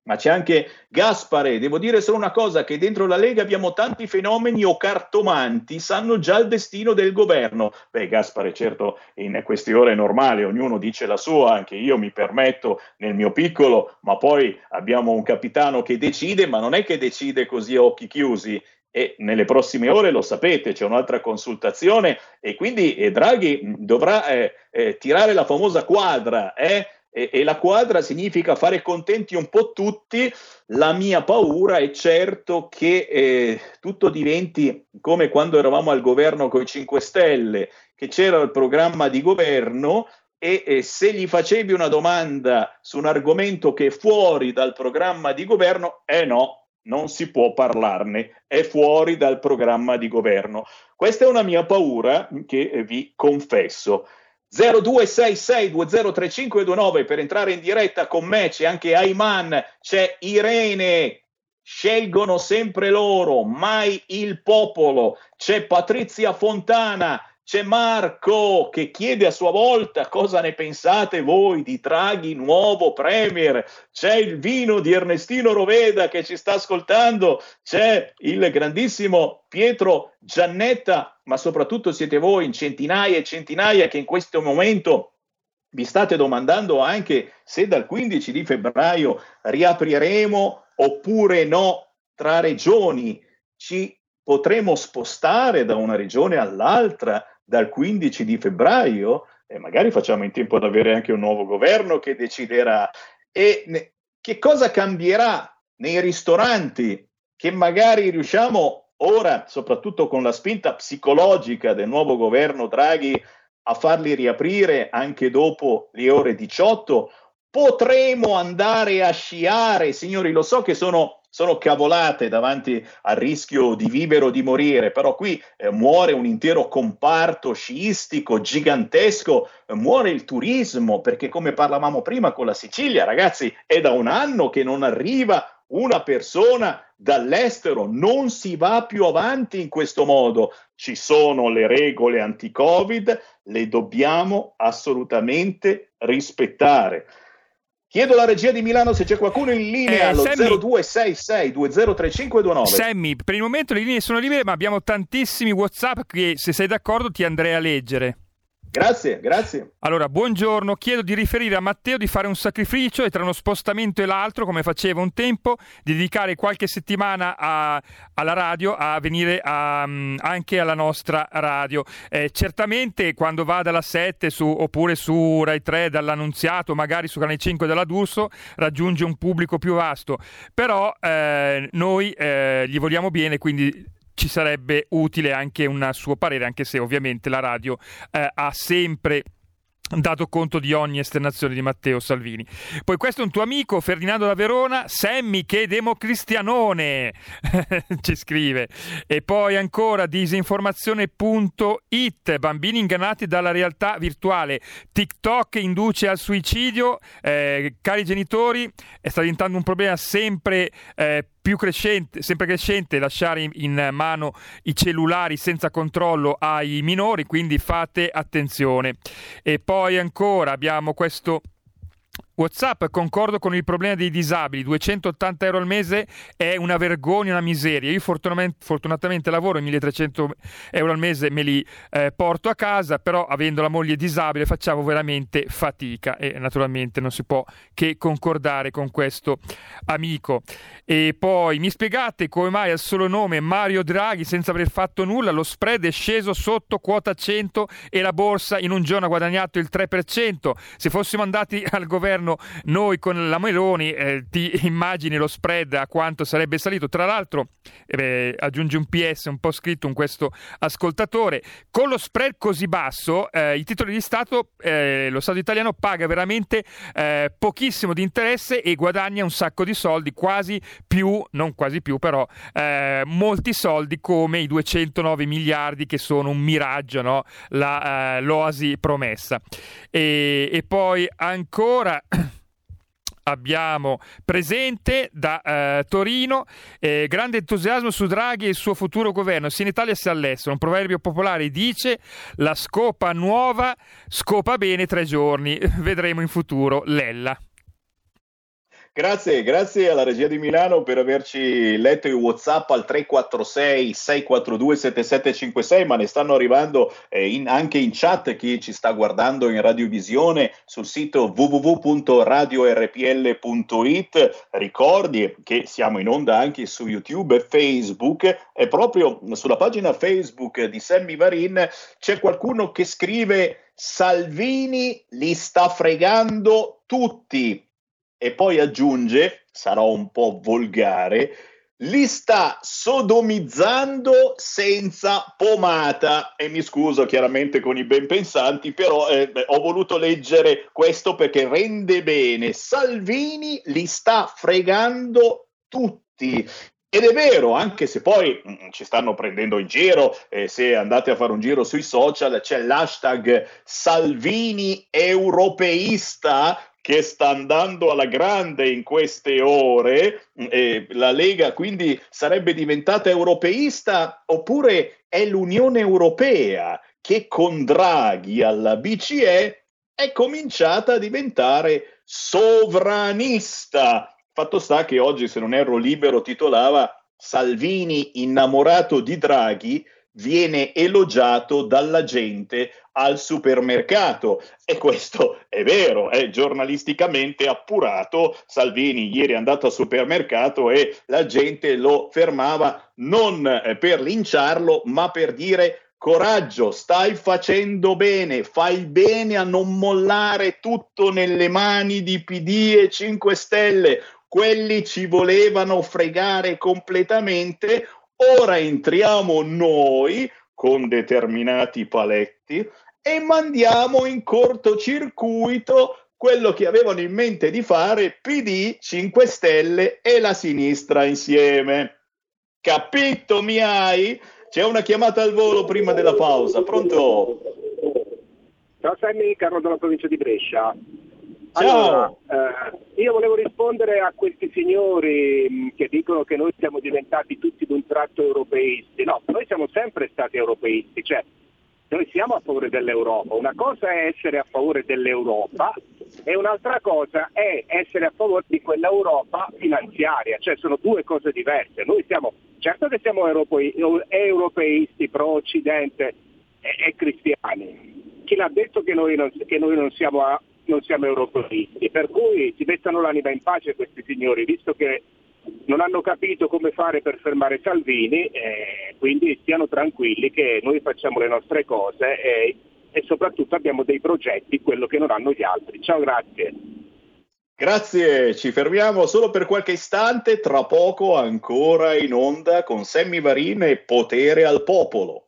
Ma c'è anche Gaspare, devo dire solo una cosa, che dentro la Lega abbiamo tanti fenomeni o cartomanti, sanno già il destino del governo. Beh, Gaspare, certo, in queste ore è normale, ognuno dice la sua, anche io mi permetto nel mio piccolo, ma poi abbiamo un capitano che decide, ma non è che decide così a occhi chiusi, e nelle prossime ore lo sapete, c'è un'altra consultazione e quindi eh, Draghi dovrà eh, eh, tirare la famosa quadra, eh? E, e, la quadra significa fare contenti un po' tutti. La mia paura è certo che eh, tutto diventi come quando eravamo al governo con i 5 Stelle, che c'era il programma di governo e eh, se gli facevi una domanda su un argomento che è fuori dal programma di governo, eh no, non si può parlarne, è fuori dal programma di governo. Questa è una mia paura che vi confesso. 0266203529 per entrare in diretta con me c'è anche Ayman, c'è Irene, scelgono sempre loro, mai il popolo, c'è Patrizia Fontana, c'è Marco che chiede a sua volta cosa ne pensate voi di Draghi nuovo Premier. C'è il vino di Ernestino Roveda che ci sta ascoltando. C'è il grandissimo Pietro Giannetta, ma soprattutto siete voi in centinaia e centinaia che in questo momento vi state domandando anche se dal 15 di febbraio riapriremo oppure no tra regioni. Ci potremo spostare da una regione all'altra dal 15 di febbraio e magari facciamo in tempo ad avere anche un nuovo governo che deciderà. E ne, che cosa cambierà nei ristoranti che magari riusciamo ora, soprattutto con la spinta psicologica del nuovo governo Draghi, a farli riaprire anche dopo le ore 18? Potremo andare a sciare, signori, lo so che sono sono cavolate davanti al rischio di vivere o di morire, però qui eh, muore un intero comparto sciistico gigantesco, eh, muore il turismo, perché come parlavamo prima con la Sicilia, ragazzi, è da un anno che non arriva una persona dall'estero, non si va più avanti in questo modo. Ci sono le regole anti-Covid, le dobbiamo assolutamente rispettare. Chiedo alla regia di Milano se c'è qualcuno in linea eh, allo Sammy, 0266 203529. Sammy, per il momento le linee sono libere, ma abbiamo tantissimi WhatsApp che se sei d'accordo ti andrei a leggere. Grazie, grazie. Allora, buongiorno. Chiedo di riferire a Matteo di fare un sacrificio e tra uno spostamento e l'altro, come faceva un tempo, di dedicare qualche settimana a, alla radio, a venire a, um, anche alla nostra radio. Eh, certamente quando va dalla 7 su, oppure su Rai 3 dall'Annunziato, magari su Canale 5 dalla D'Urso, raggiunge un pubblico più vasto. Però eh, noi eh, gli vogliamo bene, quindi ci sarebbe utile anche un suo parere, anche se ovviamente la radio eh, ha sempre dato conto di ogni esternazione di Matteo Salvini. Poi questo è un tuo amico, Ferdinando da Verona, Semmi che democristianone, [LAUGHS] ci scrive. E poi ancora disinformazione.it, bambini ingannati dalla realtà virtuale, TikTok induce al suicidio, eh, cari genitori, sta diventando un problema sempre eh, più crescente, sempre crescente lasciare in, mano i cellulari senza controllo ai minori, quindi fate attenzione. E poi ancora abbiamo questo WhatsApp, concordo con il problema dei disabili, 280 euro al mese è una vergogna, una miseria. Io fortunatamente, lavoro, 1300 euro al mese me li eh, porto a casa, però avendo la moglie disabile facciamo veramente fatica e naturalmente non si può che concordare con questo amico. E poi mi spiegate come mai al solo nome Mario Draghi, senza aver fatto nulla, lo spread è sceso sotto quota 100 e la borsa in un giorno ha guadagnato il 3%. Se fossimo andati al governo governo, noi con la Meloni, eh, ti immagini lo spread a quanto sarebbe salito. Tra l'altro, eh, aggiunge un PS un po' scritto in questo ascoltatore, con lo spread così basso, eh, i titoli di Stato, eh, lo Stato italiano paga veramente eh, pochissimo di interesse e guadagna un sacco di soldi, quasi più, non quasi più, però eh, molti soldi come i 209 miliardi che sono un miraggio, no? La, l'oasi promessa. E, e poi ancora [CLEARS THROAT] abbiamo presente da eh, Torino eh, grande entusiasmo su Draghi e il suo futuro governo. Sia in Italia sia all'estero un proverbio popolare dice la scopa nuova scopa bene tre giorni [LAUGHS] vedremo in futuro Lella Grazie, grazie alla regia di Milano per averci letto i WhatsApp al 346 642 7756, ma ne stanno arrivando eh, in, anche in chat chi ci sta guardando in radiovisione sul sito www.radiorpl.it. Ricordi che siamo in onda anche su YouTube e Facebook e proprio sulla pagina Facebook di Sammy Varin c'è qualcuno che scrive Salvini li sta fregando tutti e poi aggiunge, sarò un po' volgare, li sta sodomizzando senza pomata. E mi scuso chiaramente con i ben pensanti però eh, ho voluto leggere questo perché rende bene. Salvini li sta fregando tutti. Ed è vero, anche se poi mh, mm, ci stanno prendendo in giro, eh, se andate a fare un giro sui social, c'è l'hashtag Salvini europeista che sta andando alla grande in queste ore, eh, la Lega quindi sarebbe diventata europeista oppure è l'Unione Europea che con Draghi alla BCE è cominciata a diventare sovranista. Fatto sta che oggi, se non erro libero, titolava Salvini innamorato di Draghi viene elogiato dalla gente al supermercato e questo è vero, è giornalisticamente appurato. Salvini ieri è andato al supermercato e la gente lo fermava non eh, per linciarlo, ma per dire coraggio, stai facendo bene, fai bene a non mollare tutto nelle mani di PD e 5 Stelle. Quelli ci volevano fregare completamente, ora entriamo noi con determinati paletti e mandiamo in cortocircuito quello che avevano in mente di fare PD, 5 Stelle e la sinistra insieme. Capito mi hai? C'è una chiamata al volo prima della pausa. Pronto? Ciao Sammy, Carlo della provincia di Brescia. Allora, eh, io volevo rispondere a questi signori mm, che dicono che noi siamo diventati tutti d'un tratto europeisti. No, noi siamo sempre stati europeisti, cioè noi siamo a favore dell'Europa. Una cosa è essere a favore dell'Europa e un'altra cosa è essere a favore di quell'Europa finanziaria, cioè sono due cose diverse. Noi siamo, certo che siamo europei, europeisti, pro-Occidente e, e, cristiani. Chi l'ha detto che noi non, che noi non siamo a, non siamo europeisti, per cui si mettano l'anima in pace questi signori, visto che non hanno capito come fare per fermare Salvini, eh, quindi stiano tranquilli che noi facciamo le nostre cose e, e soprattutto abbiamo dei progetti, quello che non hanno gli altri. Ciao, grazie. Grazie, ci fermiamo solo per qualche istante, tra poco ancora in onda con Sammy Varin e Potere al Popolo.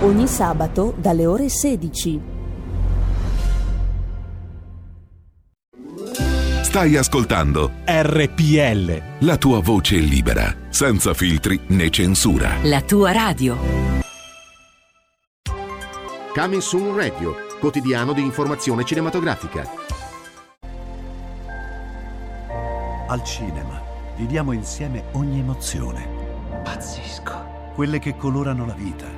Ogni sabato dalle ore 16. Stai ascoltando RPL. la tua voce libera, senza filtri né censura. La tua radio. Coming Soon Radio, quotidiano di informazione cinematografica. Al cinema viviamo insieme ogni emozione. Pazzesco. Quelle che colorano la vita.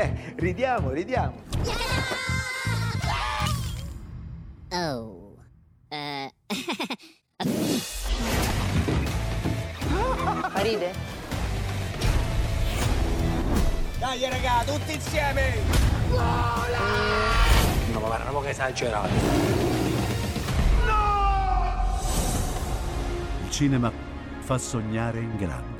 Eh, [LAUGHS] ridiamo, ridiamo. Oh. Eh. [LAUGHS] Ride? Dai raga, tutti insieme! No, ma guarda, ma che esagerato. Il cinema fa sognare in grande.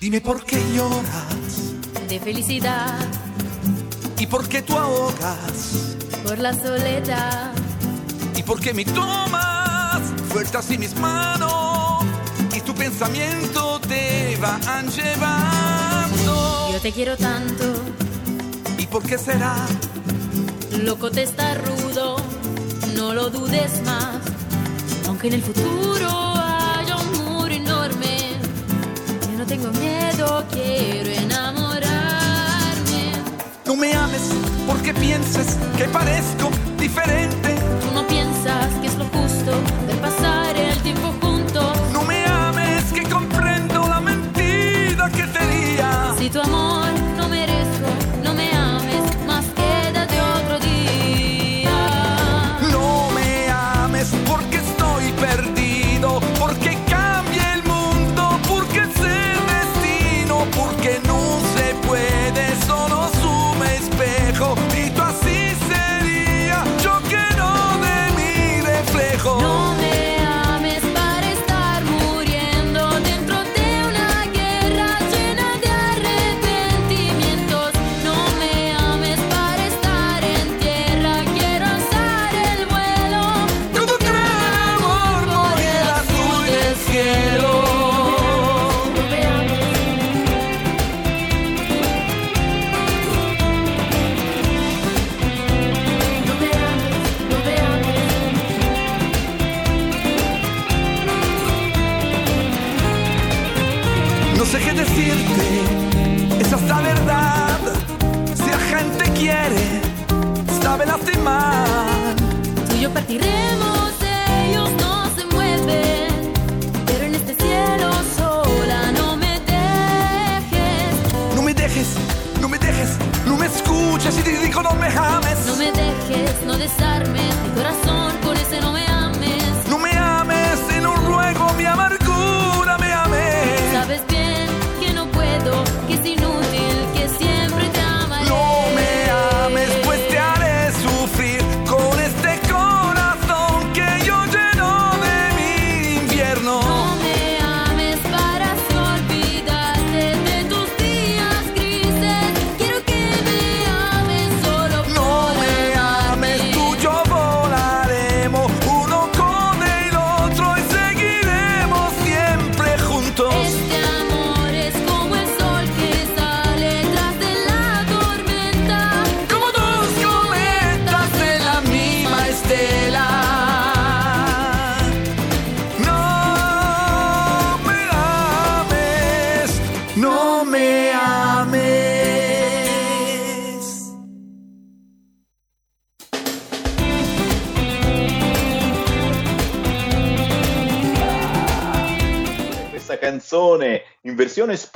Dime por qué lloras. De felicidad. Y por qué tú ahogas por la soledad. y por qué me tomas fuerte así mis manos y pensamiento te va llevando. Yo te quiero tanto, ¿Y por qué será? loco te está rudo, no lo dudes más. Aunque en el futuro haya un muro enorme, yo no tengo miedo, quiero enamorarme. No me ames porque pienses que parezco diferente. Tú no piensas que es lo justo de pasar el tiempo 你做梦。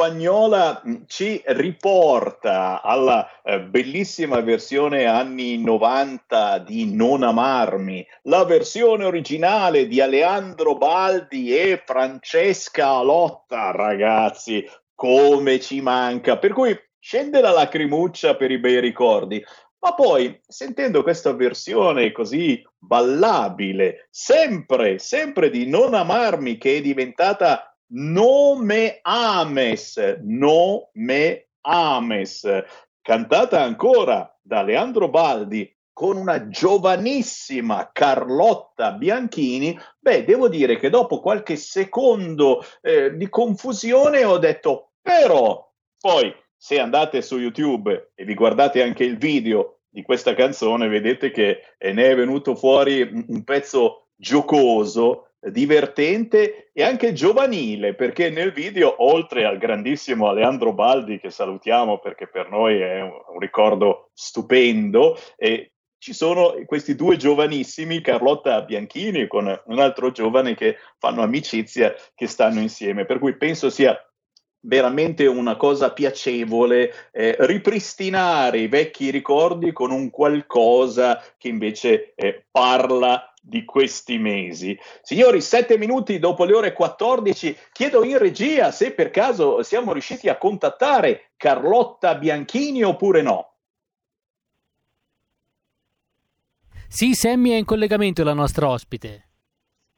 Spagnola mh, ci riporta alla eh, bellissima versione anni 90 di Non amarmi, la versione originale di Aleandro Baldi e Francesca Lotta, ragazzi, come ci manca. Per cui scende la lacrimuccia per i bei ricordi. Ma poi, sentendo questa versione così ballabile, sempre, sempre di Non amarmi, che è diventata No me ames, no me ames, cantata ancora da Leandro Baldi con una giovanissima Carlotta Bianchini, beh, devo dire che dopo qualche secondo eh, di confusione ho detto, però, poi se andate su YouTube e vi guardate anche il video di questa canzone, vedete che eh, ne è venuto fuori un, un pezzo giocoso, divertente e anche giovanile, perché nel video, oltre al grandissimo Aleandro Baldi, che salutiamo perché per noi è un, ricordo stupendo, e ci sono questi due giovanissimi, Carlotta Bianchini con un altro giovane che fanno amicizia, che stanno insieme, per cui penso sia veramente una cosa piacevole eh, ripristinare i vecchi ricordi con un qualcosa che invece eh, parla di questi mesi. Signori, sette minuti dopo le ore 14, chiedo in regia se per caso siamo riusciti a contattare Carlotta Bianchini oppure no. Sì, Sammy è in collegamento la nostra ospite.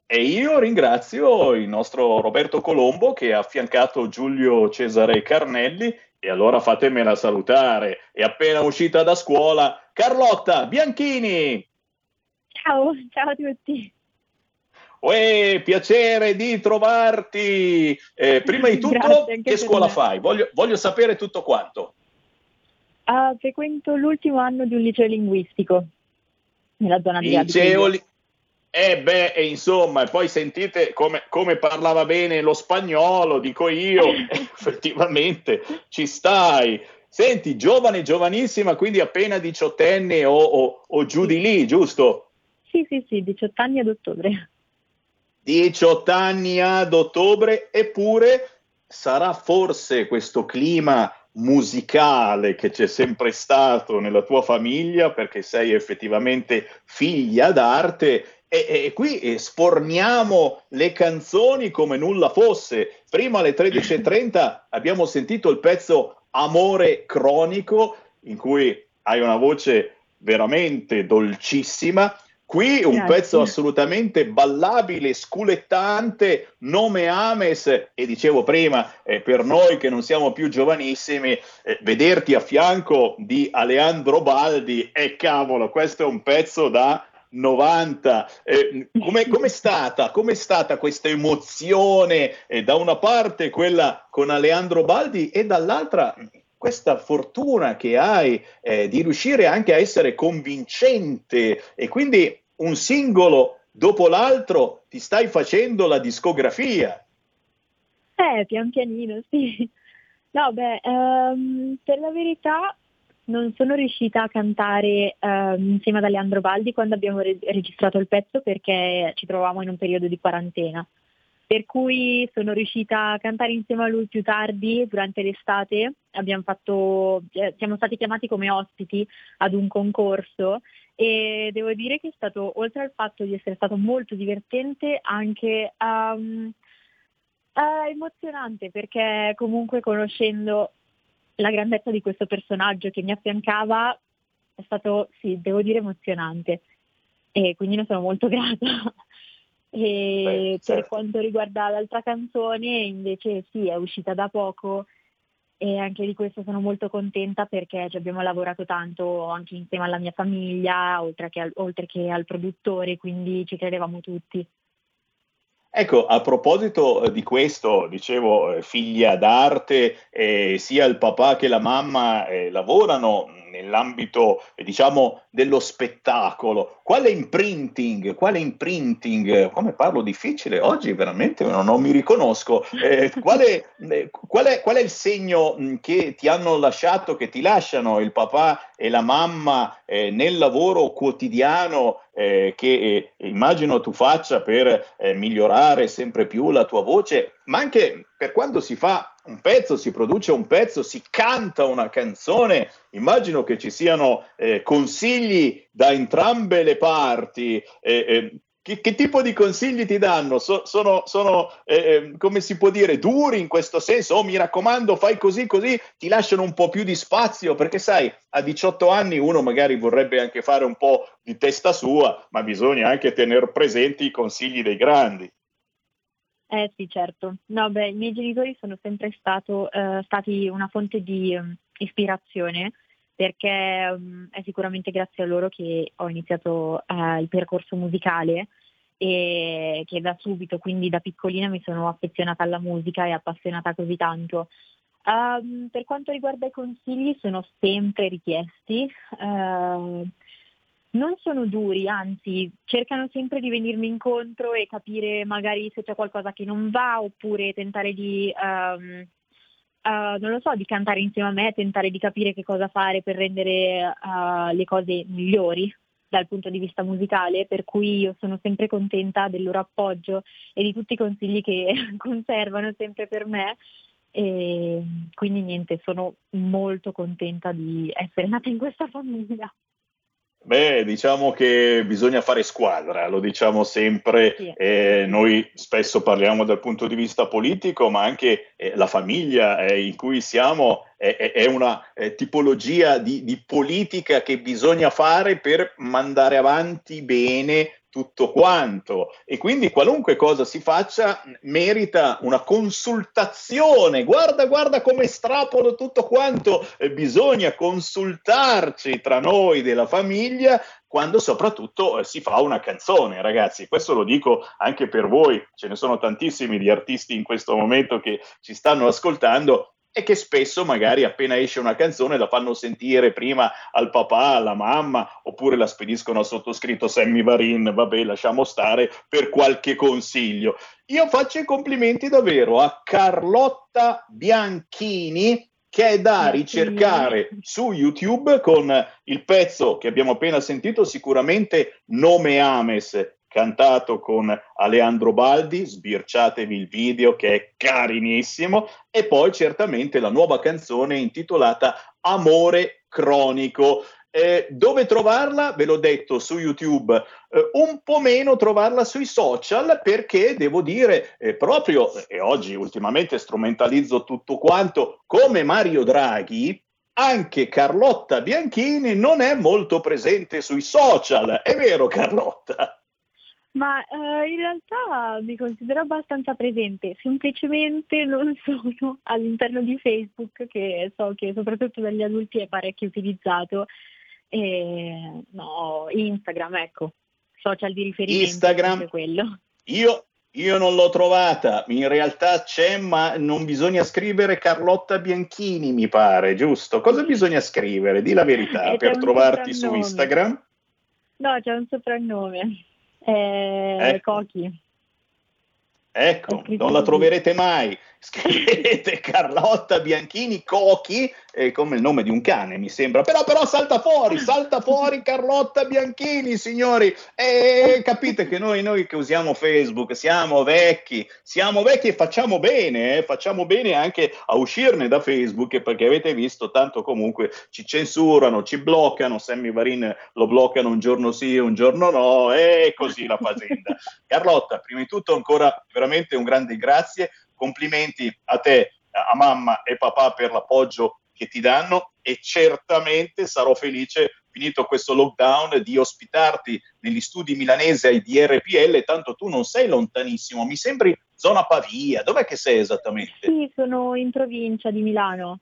E io ringrazio il nostro Roberto Colombo che ha affiancato Giulio Cesare Carnelli e allora fatemela salutare. È appena uscita da scuola Carlotta Bianchini. Ciao, ciao a tutti. Uè, piacere di trovarti. Eh, prima di [LAUGHS] tutto, Grazie, che scuola fai? Voglio, voglio sapere tutto quanto. Ah, frequento l'ultimo anno di un liceo linguistico nella zona di Liceo li- Eh beh, e insomma, poi sentite come, come parlava bene lo spagnolo, dico io, [LAUGHS] [LAUGHS] effettivamente ci stai. Senti, giovane, giovanissima, quindi appena diciottenne o, o- o giù di lì, giusto? Sì, sì, sì, 18 anni ad ottobre. 18 anni ad ottobre, eppure sarà forse questo clima musicale che c'è sempre stato nella tua famiglia, perché sei effettivamente figlia d'arte, e, e qui eh, sforniamo le canzoni come nulla fosse. Prima alle 13.30 abbiamo sentito il pezzo Amore cronico, in cui hai una voce veramente dolcissima. Qui un Grazie. pezzo assolutamente ballabile, sculettante, nome Ames, e dicevo prima, eh, per noi che non siamo più giovanissimi, eh, vederti a fianco di Aleandro Baldi, e cavolo, questo è un pezzo da 90. Eh, com'è, com'è stata, stata questa emozione, eh, da una parte quella con Aleandro Baldi e dall'altra questa fortuna che hai eh, di riuscire anche a essere convincente e quindi un singolo dopo l'altro ti stai facendo la discografia. Eh, pian pianino, [LAUGHS] sì. No, beh, ehm, per la verità non sono riuscita a cantare ehm, insieme ad Aleandro Baldi quando abbiamo re- registrato il pezzo perché ci trovavamo in un periodo di quarantena. Per cui sono riuscita a cantare insieme a lui più tardi, durante l'estate. Fatto, eh, siamo stati chiamati come ospiti ad un concorso e devo dire che è stato, oltre al fatto di essere stato molto divertente, anche ehm, eh, emozionante perché comunque conoscendo la grandezza di questo personaggio che mi affiancava è stato, sì, devo dire emozionante e quindi ne sono molto [LAUGHS] grata. E Beh, per certo. quanto riguarda l'altra canzone, invece sì, è uscita da poco e anche di questo sono molto contenta perché ci abbiamo lavorato tanto anche insieme alla mia famiglia, oltre che al, oltre che al produttore, quindi ci credevamo tutti. Ecco, a proposito eh, di questo, dicevo, eh, figlia d'arte, eh, sia il papà che la mamma eh, lavorano nell'ambito, eh, diciamo, dello spettacolo, quale imprinting, quale imprinting, come parlo difficile? Oggi veramente non, non mi riconosco, quale, qual, è, qual, è, il segno che ti hanno lasciato, che ti lasciano il papà e la mamma nel lavoro quotidiano eh, che eh, immagino tu faccia per eh, migliorare sempre più la tua voce, ma anche per quando si fa un pezzo, si produce un pezzo, si canta una canzone, immagino che ci siano eh, consigli da entrambe le parti. Che, che, tipo di consigli ti danno? So, sono, sono eh, eh, come si può dire, duri in questo senso? Oh, mi raccomando, fai così, così ti lasciano un po' più di spazio, perché sai, a 18 anni uno magari vorrebbe anche fare un po' di testa sua, ma bisogna anche tenere presenti i consigli dei grandi. Eh sì, certo. No, beh, i miei genitori sono sempre stato, eh, stati una fonte di um, ispirazione perché um, è sicuramente grazie a loro che ho iniziato uh, il percorso musicale e che da subito, quindi da piccolina, mi sono affezionata alla musica e appassionata così tanto. Um, per quanto riguarda i consigli, sono sempre richiesti. Uh, non sono duri, anzi cercano sempre di venirmi incontro e capire magari se c'è qualcosa che non va oppure tentare di, um, uh, non lo so, di cantare insieme a me, tentare di capire che cosa fare per rendere uh, le cose migliori dal punto di vista musicale, per cui io sono sempre contenta del loro appoggio e di tutti i consigli che [LAUGHS] conservano sempre per me. E quindi niente, sono molto contenta di essere nata in questa famiglia. Beh, diciamo che bisogna fare squadra, lo diciamo sempre, sì. eh, noi spesso parliamo dal punto di vista politico, ma anche eh, la famiglia eh, in cui siamo è, è una eh, tipologia di, di politica che bisogna fare per mandare avanti bene tutto quanto e quindi qualunque cosa si faccia merita una consultazione. Guarda, guarda come estrapolo tutto quanto, eh, bisogna consultarci tra noi della famiglia quando soprattutto eh, si fa una canzone, ragazzi. Questo lo dico anche per voi, ce ne sono tantissimi di artisti in questo momento che ci stanno ascoltando e che spesso magari appena esce una canzone la fanno sentire prima al papà, alla mamma, oppure la spediscono al sottoscritto Sammy Varin, vabbè lasciamo stare per qualche consiglio. Io faccio i complimenti davvero a Carlotta Bianchini che è da ricercare su YouTube con il pezzo che abbiamo appena sentito, sicuramente Nome Ames, cantato con Aleandro Baldi, sbirciatevi il video che è carinissimo, e poi certamente la nuova canzone intitolata Amore Cronico. Eh, dove trovarla? Ve l'ho detto su YouTube, eh, un po' meno trovarla sui social perché devo dire eh, proprio, e oggi ultimamente strumentalizzo tutto quanto, come Mario Draghi, anche Carlotta Bianchini non è molto presente sui social. È vero Carlotta? Ma eh, in realtà mi considero abbastanza presente, semplicemente non [LAUGHS] sono all'interno di Facebook, che so che soprattutto dagli adulti è parecchio utilizzato, e no, Instagram, ecco, social di riferimento. Instagram, quello. Io, io non l'ho trovata, in realtà c'è, ma non bisogna scrivere Carlotta Bianchini, mi pare, giusto? Cosa bisogna scrivere? Di la verità, per trovarti su Instagram? No, c'è un soprannome eh, ecco. Cochi. Ecco, non la troverete mai. Scrivete [LAUGHS] Carlotta Bianchini Cochi eh, come il nome di un cane, mi sembra. Però, però salta fuori, salta fuori Carlotta Bianchini, signori. E capite che noi, noi che usiamo Facebook siamo vecchi, siamo vecchi e facciamo bene, eh? facciamo bene anche a uscirne da Facebook perché avete visto, tanto comunque ci censurano, ci bloccano, Sammy Varin lo bloccano un giorno sì, un giorno no, e così la [LAUGHS] fazenda. Carlotta, prima di tutto ancora veramente un grande grazie, complimenti a te, a mamma e papà per l'appoggio che ti danno e certamente sarò felice, finito questo lockdown, di ospitarti negli studi milanesi di RPL, tanto tu non sei lontanissimo, mi sembri zona Pavia, dov'è che sei esattamente? Sì, sono in provincia di Milano.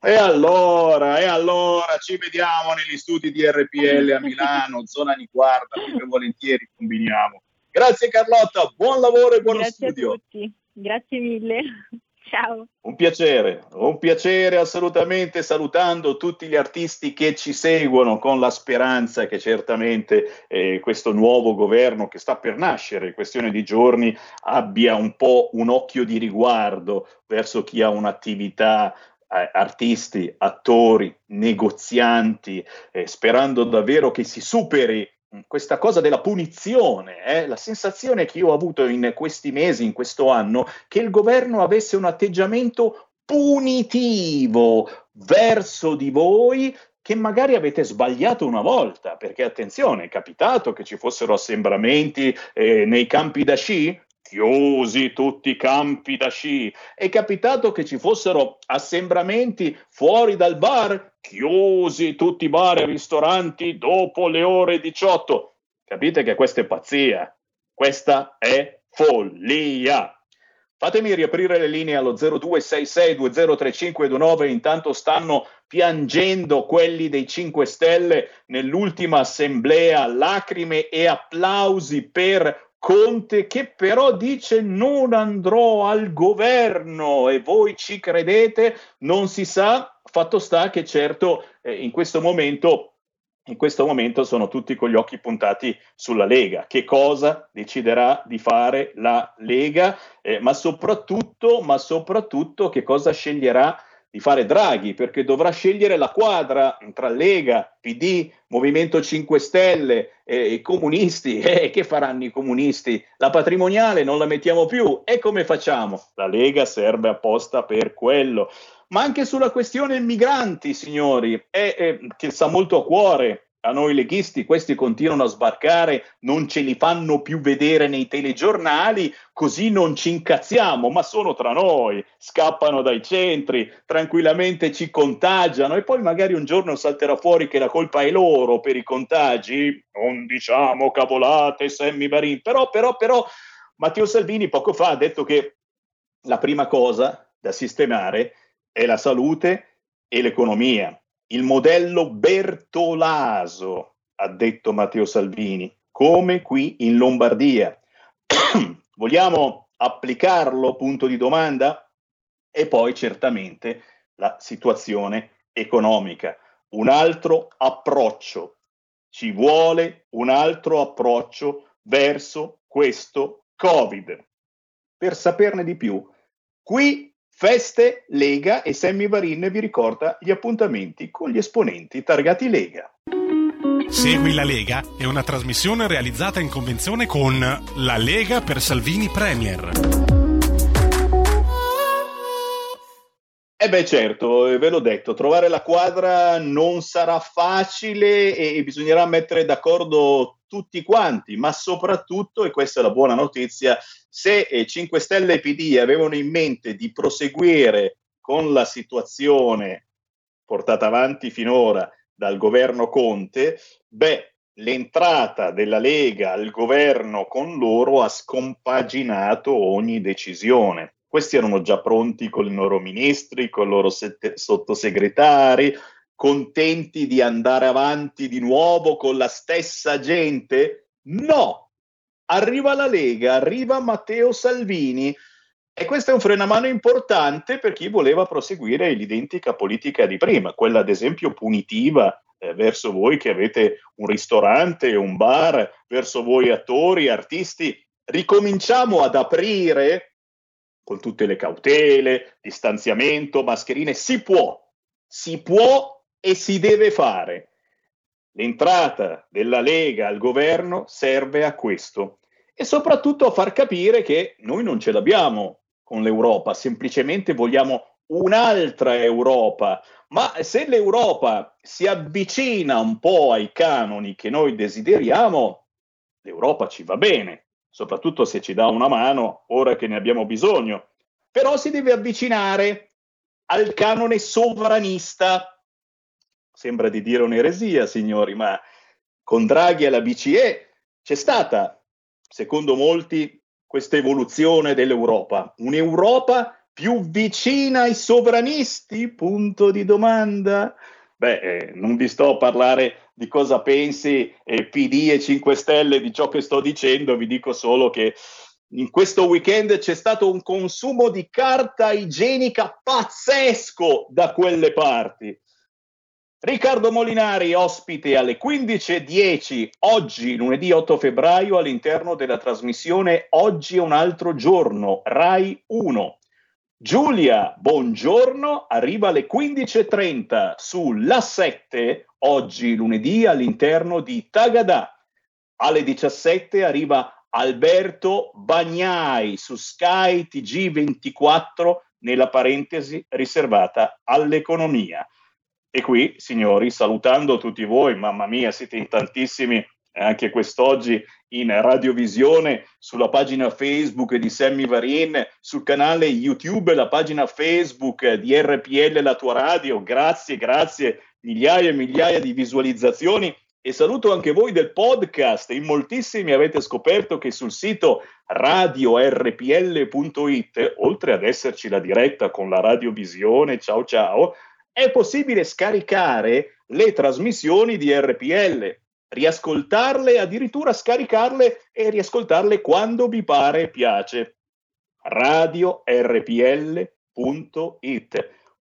E allora, e allora ci vediamo negli studi di RPL a Milano, [LAUGHS] zona di guarda, più volentieri combiniamo. Grazie Carlotta, buon lavoro e buon Grazie studio. Grazie a tutti, grazie mille. [LAUGHS] Ciao. Un piacere, un piacere assolutamente salutando tutti gli artisti che ci seguono con la speranza che certamente eh, questo nuovo governo che sta per nascere, questione di giorni, abbia un po' un occhio di riguardo verso chi ha un'attività eh, artisti, attori, negozianti, eh, sperando davvero che si superi questa cosa della punizione, eh? la sensazione che io ho avuto in questi mesi, in questo anno, che il governo avesse un atteggiamento punitivo verso di voi che magari avete sbagliato una volta, perché attenzione, è capitato che ci fossero assembramenti eh, nei campi da sci? Chiusi tutti i campi da sci. È capitato che ci fossero assembramenti fuori dal bar, chiusi tutti i bar e ristoranti dopo le ore 18. Capite che questa è pazzia, questa è follia. Fatemi riaprire le linee allo 0266203529, intanto stanno piangendo quelli dei 5 Stelle nell'ultima assemblea, lacrime e applausi per Conte che però dice non andrò al governo e voi ci credete, non si sa, fatto sta che certo eh, in questo momento in questo momento sono tutti con gli occhi puntati sulla Lega. Che cosa deciderà di fare la Lega? Eh, ma, soprattutto, ma soprattutto che cosa sceglierà di fare Draghi, perché dovrà scegliere la quadra tra Lega, PD, Movimento 5 Stelle e i comunisti. E [LAUGHS] eh, che faranno i comunisti? La patrimoniale non la mettiamo più. E come facciamo? La Lega serve apposta per quello. Ma anche sulla questione migranti, signori, è, è, che sta molto a cuore a noi leghisti questi continuano a sbarcare, non ce li fanno più vedere nei telegiornali, così non ci incazziamo, ma sono tra noi, scappano dai centri, tranquillamente ci contagiano e poi magari un giorno salterà fuori che la colpa è loro per i contagi, non diciamo cavolate, Sammy Barin, però, però, però Matteo Salvini poco fa ha detto che la prima cosa da sistemare è la salute e l'economia il modello Bertolaso, ha detto Matteo Salvini, come qui in Lombardia. [CLEARS THROAT] Vogliamo applicarlo? Punto di domanda. E poi certamente la situazione economica. Un altro approccio. Ci vuole un altro approccio verso questo Covid. Per saperne di più, qui Feste, Lega e Sammy Varin vi ricorda gli appuntamenti con gli esponenti targati Lega. Segui la Lega è una trasmissione realizzata in convenzione con La Lega per Salvini Premier. Eh beh certo, ve l'ho detto, trovare la quadra non sarà facile e bisognerà mettere d'accordo tutti quanti, ma soprattutto, e questa è la buona notizia, se 5 Stelle e PD avevano in mente di proseguire con la situazione portata avanti finora dal governo Conte, beh, l'entrata della Lega al governo con loro ha scompaginato ogni decisione. Questi erano già pronti con i loro ministri, con i loro sette- sottosegretari, contenti di andare avanti di nuovo con la stessa gente? No, arriva la Lega, arriva Matteo Salvini e questo è un frenamano importante per chi voleva proseguire l'identica politica di prima, quella ad esempio punitiva eh, verso voi che avete un ristorante, un bar, verso voi attori, artisti. Ricominciamo ad aprire con tutte le cautele, distanziamento, mascherine, si può, si può e si deve fare. L'entrata della Lega al governo serve a questo e soprattutto a far capire che noi non ce l'abbiamo con l'Europa, semplicemente vogliamo un'altra Europa. Ma se l'Europa si avvicina un po' ai canoni che noi desideriamo, l'Europa ci va bene, soprattutto se ci dà una mano ora che ne abbiamo bisogno. Però si deve avvicinare al canone sovranista Sembra di dire un'eresia, signori, ma con Draghi alla BCE c'è stata, secondo molti, questa evoluzione dell'Europa. Un'Europa più vicina ai sovranisti? Punto di domanda. Beh, eh, non vi sto a parlare di cosa pensi eh, PD e 5 Stelle di ciò che sto dicendo, vi dico solo che in questo weekend c'è stato un consumo di carta igienica pazzesco da quelle parti. Riccardo Molinari, ospite alle 15.10, oggi, lunedì 8 febbraio, all'interno della trasmissione Oggi è un altro giorno, Rai 1. Giulia, buongiorno, arriva alle 15.30 sulla 7, oggi lunedì, all'interno di Tagadà. Alle 17 arriva Alberto Bagnai su Sky TG24 nella parentesi riservata all'economia. E qui, signori, salutando tutti voi, mamma mia, siete in tantissimi anche quest'oggi in radiovisione, sulla pagina Facebook di Sammy Varin, sul canale YouTube, la pagina Facebook di RPL La Tua Radio. Grazie, grazie, migliaia e migliaia di visualizzazioni. E saluto anche voi del podcast. In moltissimi avete scoperto che sul sito radiorpl.it, oltre ad esserci la diretta con la radiovisione, ciao ciao, è possibile scaricare le trasmissioni di RPL, riascoltarle, addirittura scaricarle e riascoltarle quando vi pare e piace. radiorpl.it.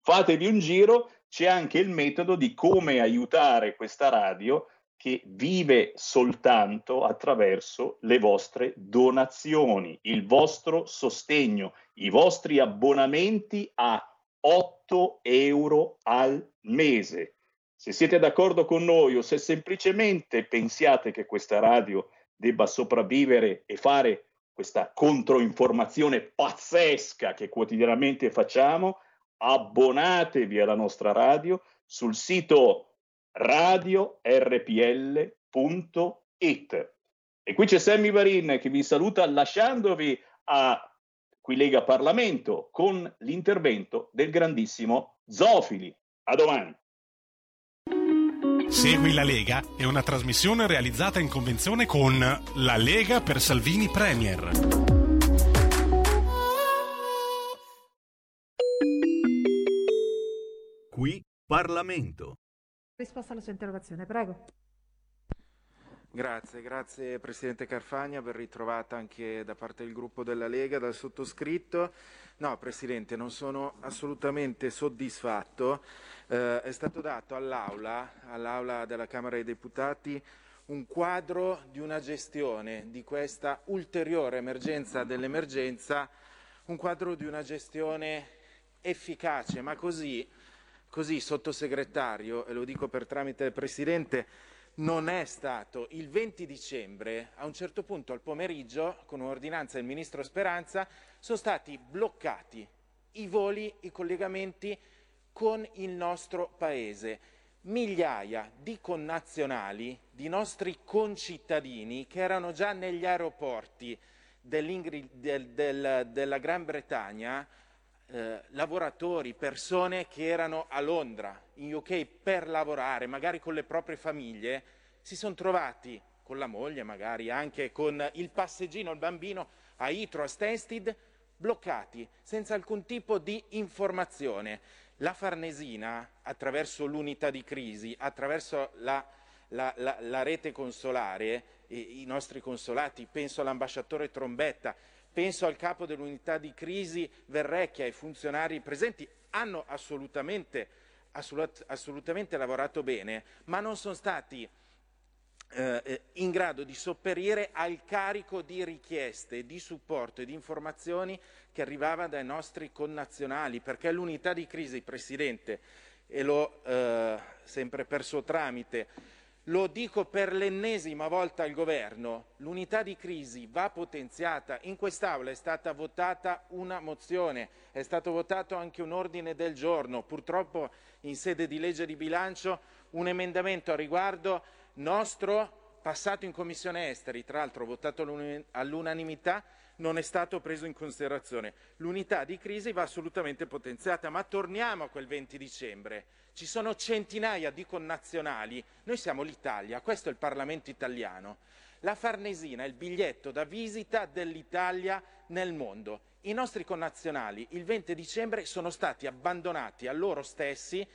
Fatevi un giro, c'è anche il metodo di come aiutare questa radio che vive soltanto attraverso le vostre donazioni, il vostro sostegno, i vostri abbonamenti a 8 euro al mese. Se siete d'accordo con noi o se semplicemente pensiate che questa radio debba sopravvivere e fare questa controinformazione pazzesca che quotidianamente facciamo, abbonatevi alla nostra radio sul sito radiorpl.it. E qui c'è Sammy Varin che vi saluta lasciandovi a qui Lega Parlamento con l'intervento del grandissimo Zofili. A domani. Segui la Lega è una trasmissione realizzata in convenzione con La Lega per Salvini Premier. Qui Parlamento. Risposta alla sua interrogazione, prego. Grazie, grazie Presidente Carfagna, ben ritrovata anche da parte del gruppo della Lega, dal sottoscritto. No, Presidente, non sono assolutamente soddisfatto. Eh, è stato dato all'Aula, all'Aula della Camera dei Deputati, un quadro di una gestione di questa ulteriore emergenza dell'emergenza, un quadro di una gestione efficace, ma così, così sottosegretario, e lo dico per tramite del Presidente, non è stato il 20 dicembre, a un certo punto al pomeriggio, con un'ordinanza del Ministro Speranza, sono stati bloccati i voli, i collegamenti con il nostro Paese. Migliaia di connazionali, di nostri concittadini che erano già negli aeroporti del, del, della Gran Bretagna, eh, lavoratori, persone che erano a Londra, in UK per lavorare, magari con le proprie famiglie, si sono trovati con la moglie, magari anche con il passeggino, il bambino, a Itro, a Stansted, bloccati, senza alcun tipo di informazione. La Farnesina, attraverso l'unità di crisi, attraverso la, la, la, la rete consolare, i nostri consolati, penso all'ambasciatore Trombetta, penso al capo dell'unità di crisi Verrecchia, ai funzionari presenti, hanno assolutamente, assolut- assolutamente lavorato bene, ma non sono stati eh, eh, in grado di sopperire al carico di richieste, di supporto e di informazioni che arrivava dai nostri connazionali, perché l'unità di crisi, Presidente, e lo eh, sempre per suo tramite, lo dico per l'ennesima volta al Governo, l'unità di crisi va potenziata. In quest'Aula è stata votata una mozione, è stato votato anche un ordine del giorno, purtroppo in sede di legge di bilancio un emendamento a riguardo nostro passato in Commissione Esteri, tra l'altro votato all'unanimità, non è stato preso in considerazione. L'unità di crisi va assolutamente potenziata, ma torniamo a quel 20 dicembre ci sono centinaia di connazionali, noi siamo l'Italia, questo è il Parlamento italiano. La Farnesina è il biglietto da visita dell'Italia nel mondo. I nostri connazionali il 20 dicembre sono stati abbandonati a loro stessi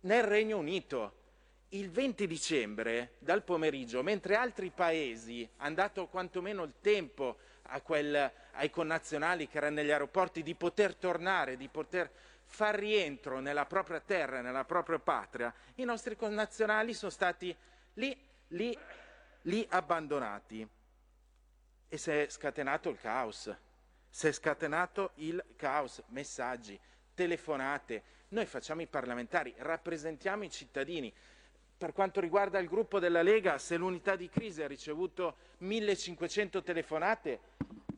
nel Regno Unito. Il 20 dicembre, dal pomeriggio, mentre altri paesi hanno dato quantomeno il tempo quel, ai connazionali che erano negli aeroporti di poter tornare, di poter far rientro nella propria terra, nella propria patria, i nostri connazionali sono stati lì, lì, lì abbandonati. E si è scatenato il caos. Si è scatenato il caos, messaggi, telefonate. Noi facciamo i parlamentari, rappresentiamo i cittadini. Per quanto riguarda il gruppo della Lega, se l'unità di crisi ha ricevuto 1500 telefonate,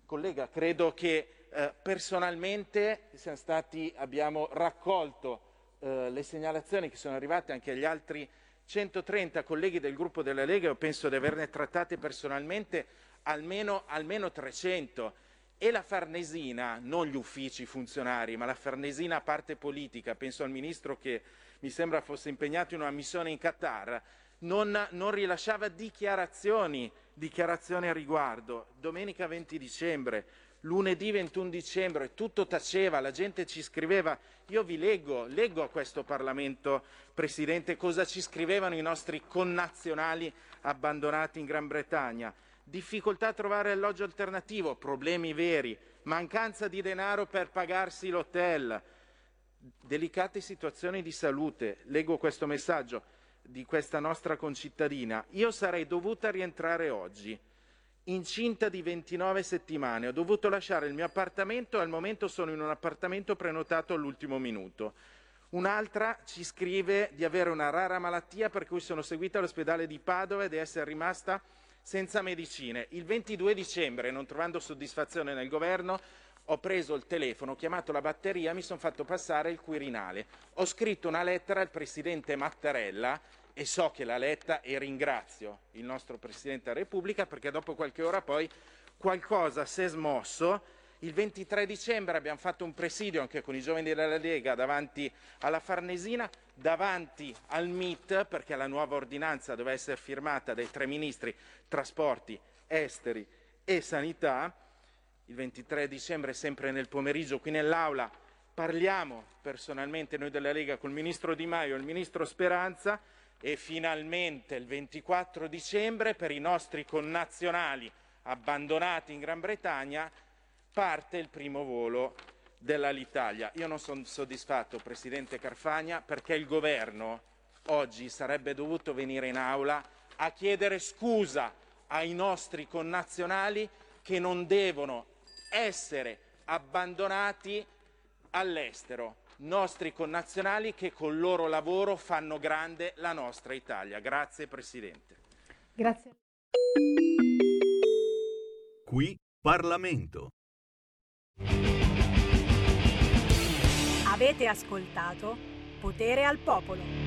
collega, credo che eh, personalmente stati, abbiamo raccolto eh, le segnalazioni che sono arrivate anche agli altri 130 colleghi del gruppo della Lega, io penso di averne trattate personalmente almeno, almeno 300 e la Farnesina, non gli uffici funzionari, ma la Farnesina parte politica, penso al ministro che mi sembra fosse impegnato in una missione in Qatar, non, non rilasciava dichiarazioni, dichiarazioni a riguardo. Domenica 20 dicembre, lunedì 21 dicembre, tutto taceva, la gente ci scriveva. Io vi leggo, leggo a questo Parlamento, Presidente, cosa ci scrivevano i nostri connazionali abbandonati in Gran Bretagna difficoltà a trovare alloggio alternativo, problemi veri, mancanza di denaro per pagarsi l'hotel, delicate situazioni di salute. Leggo questo messaggio di questa nostra concittadina. Io sarei dovuta rientrare oggi, incinta di 29 settimane. Ho dovuto lasciare il mio appartamento al momento sono in un appartamento prenotato all'ultimo minuto. Un'altra ci scrive di avere una rara malattia per cui sono seguita all'ospedale di Padova ed essere rimasta senza medicine. Il 22 dicembre, non trovando soddisfazione nel governo, ho preso il telefono, ho chiamato la batteria, mi sono fatto passare il Quirinale. Ho scritto una lettera al presidente Mattarella e so che l'ha letta e ringrazio il nostro Presidente della Repubblica perché dopo qualche ora poi qualcosa si è smosso il 23 dicembre abbiamo fatto un presidio anche con i giovani della Lega davanti alla Farnesina, davanti al MIT, perché la nuova ordinanza doveva essere firmata dai tre ministri trasporti, esteri e sanità. Il 23 dicembre, sempre nel pomeriggio, qui nell'Aula, parliamo personalmente noi della Lega col Ministro Di Maio e il Ministro Speranza e finalmente il 24 dicembre per i nostri connazionali abbandonati in Gran Bretagna parte il primo volo dell'Alitalia. Io non sono soddisfatto, Presidente Carfagna, perché il Governo oggi sarebbe dovuto venire in aula a chiedere scusa ai nostri connazionali che non devono essere abbandonati all'estero, nostri connazionali che col loro lavoro fanno grande la nostra Italia. Grazie Presidente. Grazie. Qui Parlamento. Avete ascoltato Potere al Popolo.